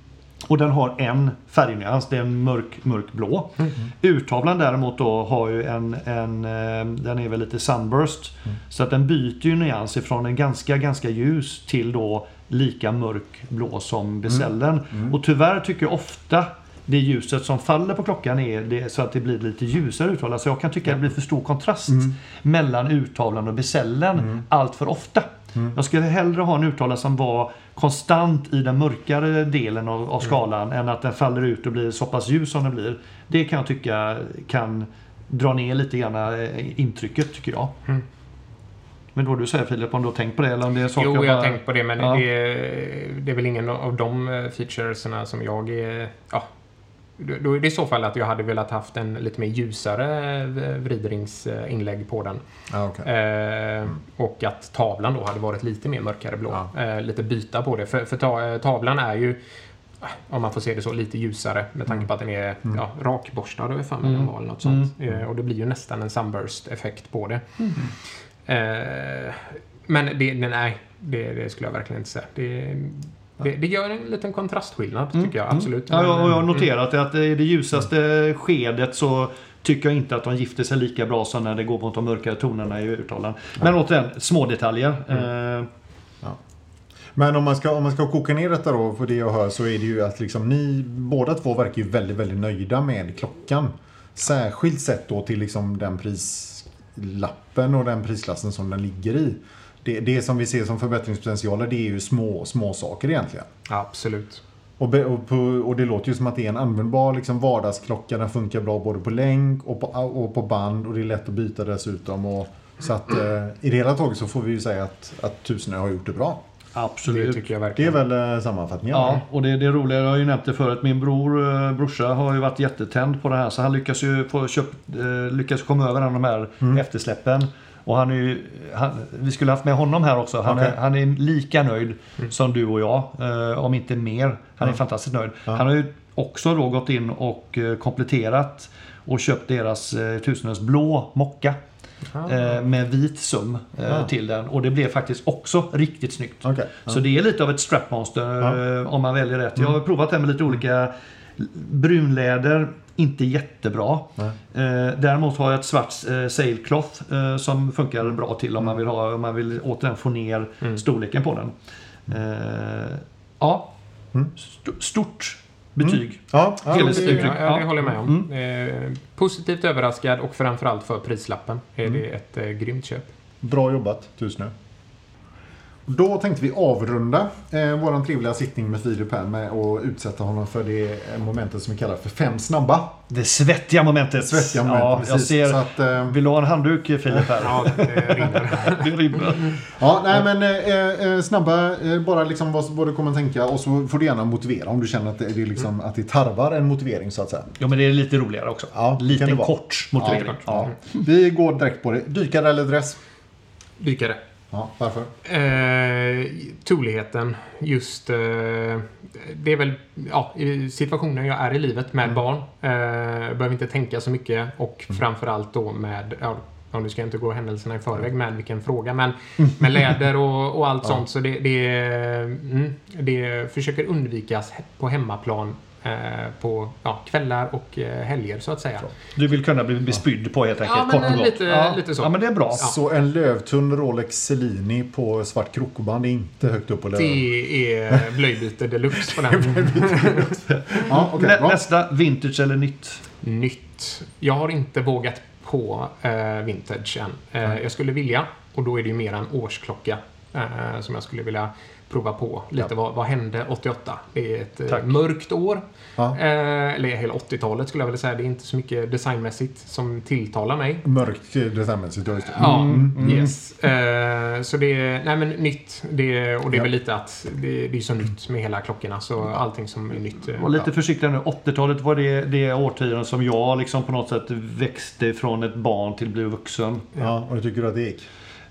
Och den har en färgnyans, det är en mörk, mörkblå. Mm. Urtavlan däremot då har ju en, en eh, den är väl lite sunburst. Mm. Så att den byter ju nyans ifrån en ganska, ganska ljus till då lika mörkblå som besällen. Mm. Och tyvärr tycker jag ofta det ljuset som faller på klockan är det, så att det blir lite ljusare urtavla. Så jag kan tycka att det blir för stor kontrast Mm. mellan urtavlan och besällen Mm. allt för ofta. Mm. Jag skulle hellre ha en urtavla som var konstant i den mörkare delen av, av skalan än att den faller ut och blir så pass ljus som den blir. Det kan jag tycka kan dra ner lite grann eh, intrycket tycker jag. Mm. Men då du säger Filip, om du har tänkt på det eller om det är saker Jo, jag har bara... tänkt på det, men Ja. det, är, det är väl ingen av de eh, featuresna som jag är... Ja, då är det i så fall att jag hade velat haft en lite mer ljusare eh, vridringsinlägg på den. Ja, okej. Eh, och att tavlan då hade varit lite mer mörkare blå. Eh, lite byta på det. För, för ta, eh, tavlan är ju, eh, om man får se det så, lite ljusare med tanke på att den är Mm. ja, rakborstad jag för mig Mm. eller något sånt. Eh, och det blir ju nästan en sunburst-effekt på det. Eh, men det, det, nej, det, det skulle jag verkligen inte säga. Det, det, det gör en liten kontrastskillnad Mm, tycker jag mm. absolut. Ja, jag, och jag har Mm. noterat att i det ljusaste skedet så tycker jag inte att de gifter sig lika bra som när det går mot de mörkare tonerna i urtavlan. Men återigen, små detaljer. Mm. Eh, Men om man, ska, om man ska koka ner detta då, för det jag hör, så är det ju att liksom ni båda två verkar ju väldigt, väldigt nöjda med klockan. Särskilt sett då till liksom den prislappen och den prisklassen som den ligger i. Det, det som vi ser som förbättringspotentialer det är ju små, små saker egentligen. Absolut. Och, be, och, på, och det låter ju som att det är en användbar liksom, vardagsklocka. Den funkar bra både på länk och på, och på band och det är lätt att byta dessutom. Och, så att eh, i det hela taget så får vi ju säga att, att Tusenö har gjort det bra. Det absolut. tycker jag Det är verkligen. väl eh, sammanfattningen? Ja, och det, det är roliga, jag har ju nämnt det förut, min bror, eh, brorsa har ju varit jättetänd på det här så han lyckas ju få köp, eh, lyckas komma över en av de här Mm. eftersläppen. Och han är ju, han, vi skulle haft med honom här också. Han, Okej. är, han är lika nöjd som du och jag, eh, om inte mer. Han är fantastiskt nöjd. Ja. Han har ju också då gått in och eh, kompletterat och köpt deras eh, Tusenös blå mocka. eh, med vit sum eh, till den. Och det blev faktiskt också riktigt snyggt. Okej. Så det är lite av ett strapmonster eh, om man väljer rätt. Jag har provat det med lite olika brunläder. Inte jättebra. Nej. Eh, däremot har jag ett svart eh, sailcloth eh, som funkar bra till om man vill, ha, om man vill återigen få ner storleken på den. Eh, ja, Mm. St- stort betyg. Ja, ja, Helhets- det-. Ja, det Ja. håller jag med om. Eh, positivt överraskad och framförallt för prislappen är det ett eh, grymt köp. Bra jobbat, tusen Då tänkte vi avrunda eh, vår trevliga sittning med Filip här med att utsätta honom för det momentet som vi kallar för fem snabba. Det svettiga momentet. Svettiga moment, Ja, jag precis. ser. Så att, eh, Vill du ha en handduk Filip här? Ja, det rinner. Det rinner. Ja, nej men eh, eh, snabba, eh, bara liksom vad, vad du kommer tänka och så får du gärna motivera om du känner att det, det, är liksom, att det tarvar en motivering så att säga. Ja, men det är lite roligare också. Ja, det kan lite det vara. kort motivering. Ja, vi går direkt på det. Dykare eller dress? Dykare. Ja, varför? Eh, toligheten, just... Eh, det är väl ja, situationen jag är i livet med barn. Eh, behöver inte tänka så mycket. Och framförallt då med... Ja, ja, nu ska jag inte gå händelserna i förväg med vilken fråga, men med läder och, och allt sånt. Så det, det, mm, det försöker undvikas på hemmaplan på ja, kvällar och eh, helger så att säga. Du vill kunna bli bespydd på helt enkelt. Ja, men kort och gott. lite- ja. lite så. Ja, men det är bra. Så en lövtunn Rolex Cellini på svart krokoband är inte högt upp på löven? Det är blöjbyte deluxe på den. Ja, okej, Nä, bra. nästa, vintage eller nytt? Nytt. Jag har inte vågat på eh, vintage än. Eh, jag skulle vilja, och då är det ju mer en årsklocka eh, som jag skulle vilja prova på. Lite vad, vad hände 88? Det är ett eh, Tack. mörkt år. Ja. Eh, eller hela 80-talet skulle jag vilja säga. Det är inte så mycket designmässigt som tilltalar mig. Mörkt designmässigt, ja just det. Ja, Mm. yes. Eh, så det är, nej men nytt. Det, och det är Ja. väl lite att det, det är så nytt med hela klockorna. Så allting som är nytt. eh, Var lite försiktig nu. 80-talet var det, det årtionde som jag liksom på något sätt växte från ett barn till bli vuxen. Ja, och hur tycker du att det gick?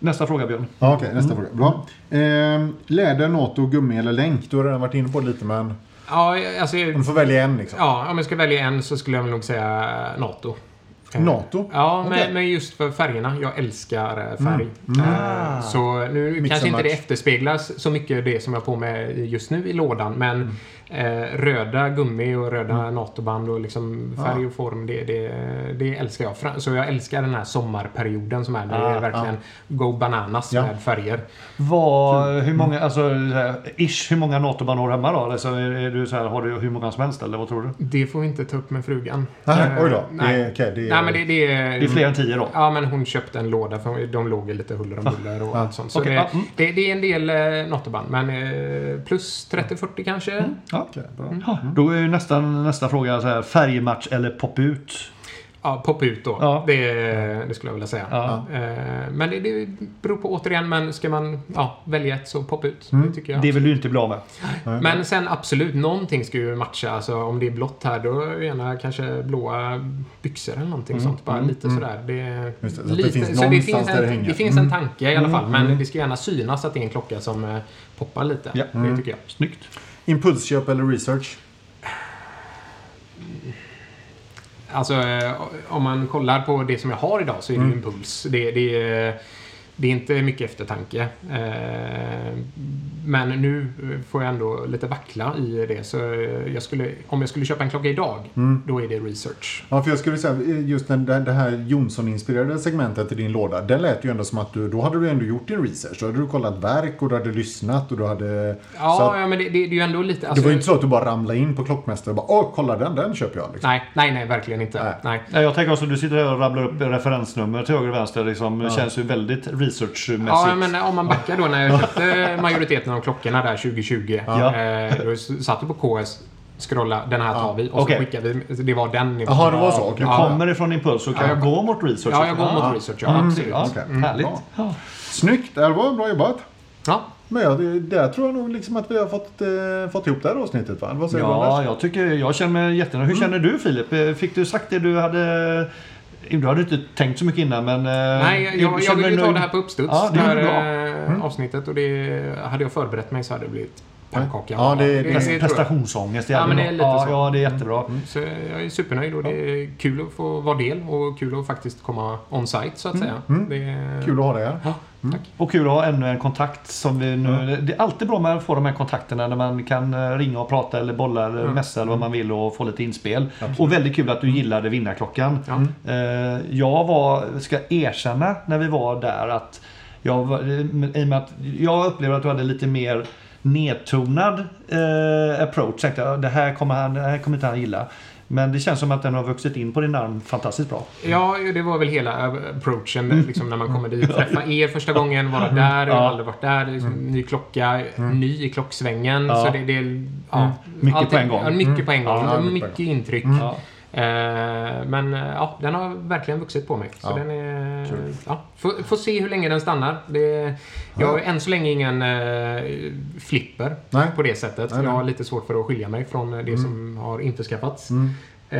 Nästa fråga Björn. Ja, Okej, nästa fråga. Bra. Ehm, läder, NATO, gummi eller länk? Du har redan varit inne på det lite, men Ja, alltså... du får välja en liksom. Ja, om jag ska välja en så skulle jag nog säga NATO. Eh, NATO? Ja, men, men just för färgerna. Jag älskar eh, färg. Mm. Eh, Så nu Mix kanske inte det match. efterspeglas så mycket det som jag har på mig just nu i lådan. Men Mm. Eh, röda gummi och röda NATO-band och liksom färg och form, det, det, det älskar jag. Så jag älskar den här sommarperioden som är. Det är Ah, verkligen go bananas Ja. med färger. Vad, hur många, alltså så här, ish, hur många NATO-band har du hemma då? Alltså, är, är du så här, har du hur många som helst eller vad tror du? Det får vi inte ta upp med frugan. Nej, Eh, oj då. Nej. Det är, okej, det är, Nej, men det, det är... Det är fler än tio då? Ja, men hon köpte en låda för de låg i lite huller om buller och Ja. allt sånt. Så det, ja, mm. det, är en del eh, Nottoband, men eh, plus 30-40 kanske. Ja. Okej, bra. Ja, då är ju nästan nästa fråga så här, färgmatch eller pop-ut? Ja, pop ut då. Ja. Det, det skulle jag vilja säga. Ja. Eh, men det, det beror på återigen, men ska man ja, välja ett så pop ut. Mm. Det tycker jag. Det vill du inte bli av med. Men sen absolut, någonting ska ju matcha. Alltså, om det är blått här, då gärna kanske blåa byxor eller någonting sånt. Bara lite sådär. Det, Just det, så att det lite, finns så det finns, en, det finns en Mm. tanke i alla fall. Men Mm. det ska gärna synas att det är en klocka som eh, poppar lite. Ja. Det tycker jag. Snyggt. Impulsköp eller research? Alltså, eh, om man kollar på det som jag har idag så är det Mm. impuls. Det, det, är- det är inte mycket eftertanke. Eh, Men nu får jag ändå lite vackla i det. Så jag skulle, om jag skulle köpa en klocka idag, Mm. då är det research. Ja, för jag skulle säga just den, det det här Jonsson-inspirerade segmentet i din låda. Det lät ju ändå som att du, då hade du ändå gjort din research. Då hade du kollat verk och du hade lyssnat och du hade... Ja, så att, ja men det, det, det är ju ändå lite... det alltså- var ju inte så att du bara ramlade in på klockmästare och bara åh, kolla den, den köper jag. Liksom. Nej, nej, nej, verkligen inte. Nej. Nej. Jag tänker också att du sitter här och rabblar upp referensnummer till höger och vänster. Liksom. Det Ja. känns ju väldigt researchmässigt. Ja, men om man backar då när jag köpte majoriteten av klockorna där 2020. Ja. Eh, då satt du på KS, scrolla, den här tar vi och Okej. så skickar vi. Det var den nivån. Jaha, det var så. Du Ja. kommer ifrån impuls och kan Ja, jag- gå mot research. Ja, jag går mot research. Ja, Mm, absolut. ja, Okej. Härligt. Bra. Ja. Snyggt, det var bra jobbat. Ja. Men ja, det, där tror jag nog liksom att vi har fått, eh, fått ihop det här avsnittet. Va? Vad säger du Ja, Anders? jag tycker jag känner mig jättenöjd. Hur känner du Filip? Eh, Fick du sagt det du hade... Du hade inte tänkt så mycket innan men... eh, Nej, jag, jag, jag känner vill ju ta det här på uppstuds. Ja, det här eh, avsnittet. Och det, hade jag förberett mig så hade det blivit pannkaka. Ja, det- det- jag. Prestationsångest. Ja, men det är lite ja, så. Mm. ja, det är jättebra. Så jag är supernöjd och det är kul att få vara del och kul att faktiskt komma on-site så att säga. Mm. Det är... Kul att ha dig här. Ja, tack. Och kul att ha ännu en kontakt som vi nu... Det är alltid bra med att få de här kontakterna när man kan eh, ringa och prata eller bolla eller Mm. messa eller vad man vill och få lite inspel. Och väldigt kul att du gillade vinnarklockan. Eh, Jag var, ska erkänna när vi var där att jag, var, i och med att jag upplevde att du hade lite mer nedtonad eh, approach. Tänkte jag, det här kommer han, det här kommer inte han gilla. Men det känns som att den har vuxit in på din arm fantastiskt bra. Ja, det var väl hela approachen liksom, när man kommer dit. Träffa er första gången, vara där, jag har aldrig varit där. Liksom, Ny klocka, ny i klocksvängen. Ja. Så det, det. Ja, Mycket på en gång. Ja, mycket på en gång. Mycket mycket på en gång. intryck. Ja. Eh, men eh, ja, den har verkligen vuxit på mig. Så Ja. den är... Kul. Ja, får, får se hur länge den stannar. Det, jag har än så länge ingen eh, flipper Nej. på det sättet. Nej. Jag har lite svårt för att skilja mig från det som har införskaffats. Mm. Eh,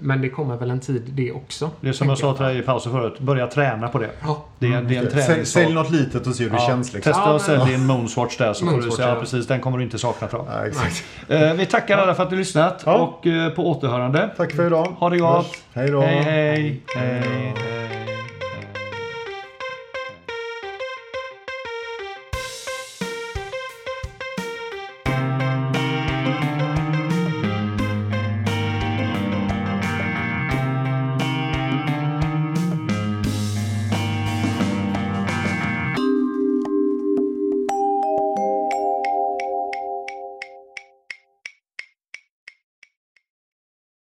men det kommer väl en tid det också. Det är som jag sa till dig i pausen förut, börja träna på det. Ja. Det är, det är en Sälj, träningssak. sälj något litet och se hur det Ja, känns. Liksom. Testa Ja, att sälja din Moonswatch där så får du se. Ja, precis, den kommer du inte sakna tror jag. Exakt. Eh, Vi tackar alla för att du lyssnat Ja. och eh, på återhörande. Tack för idag. Ha det gott. Hej då. Hej hej. hej.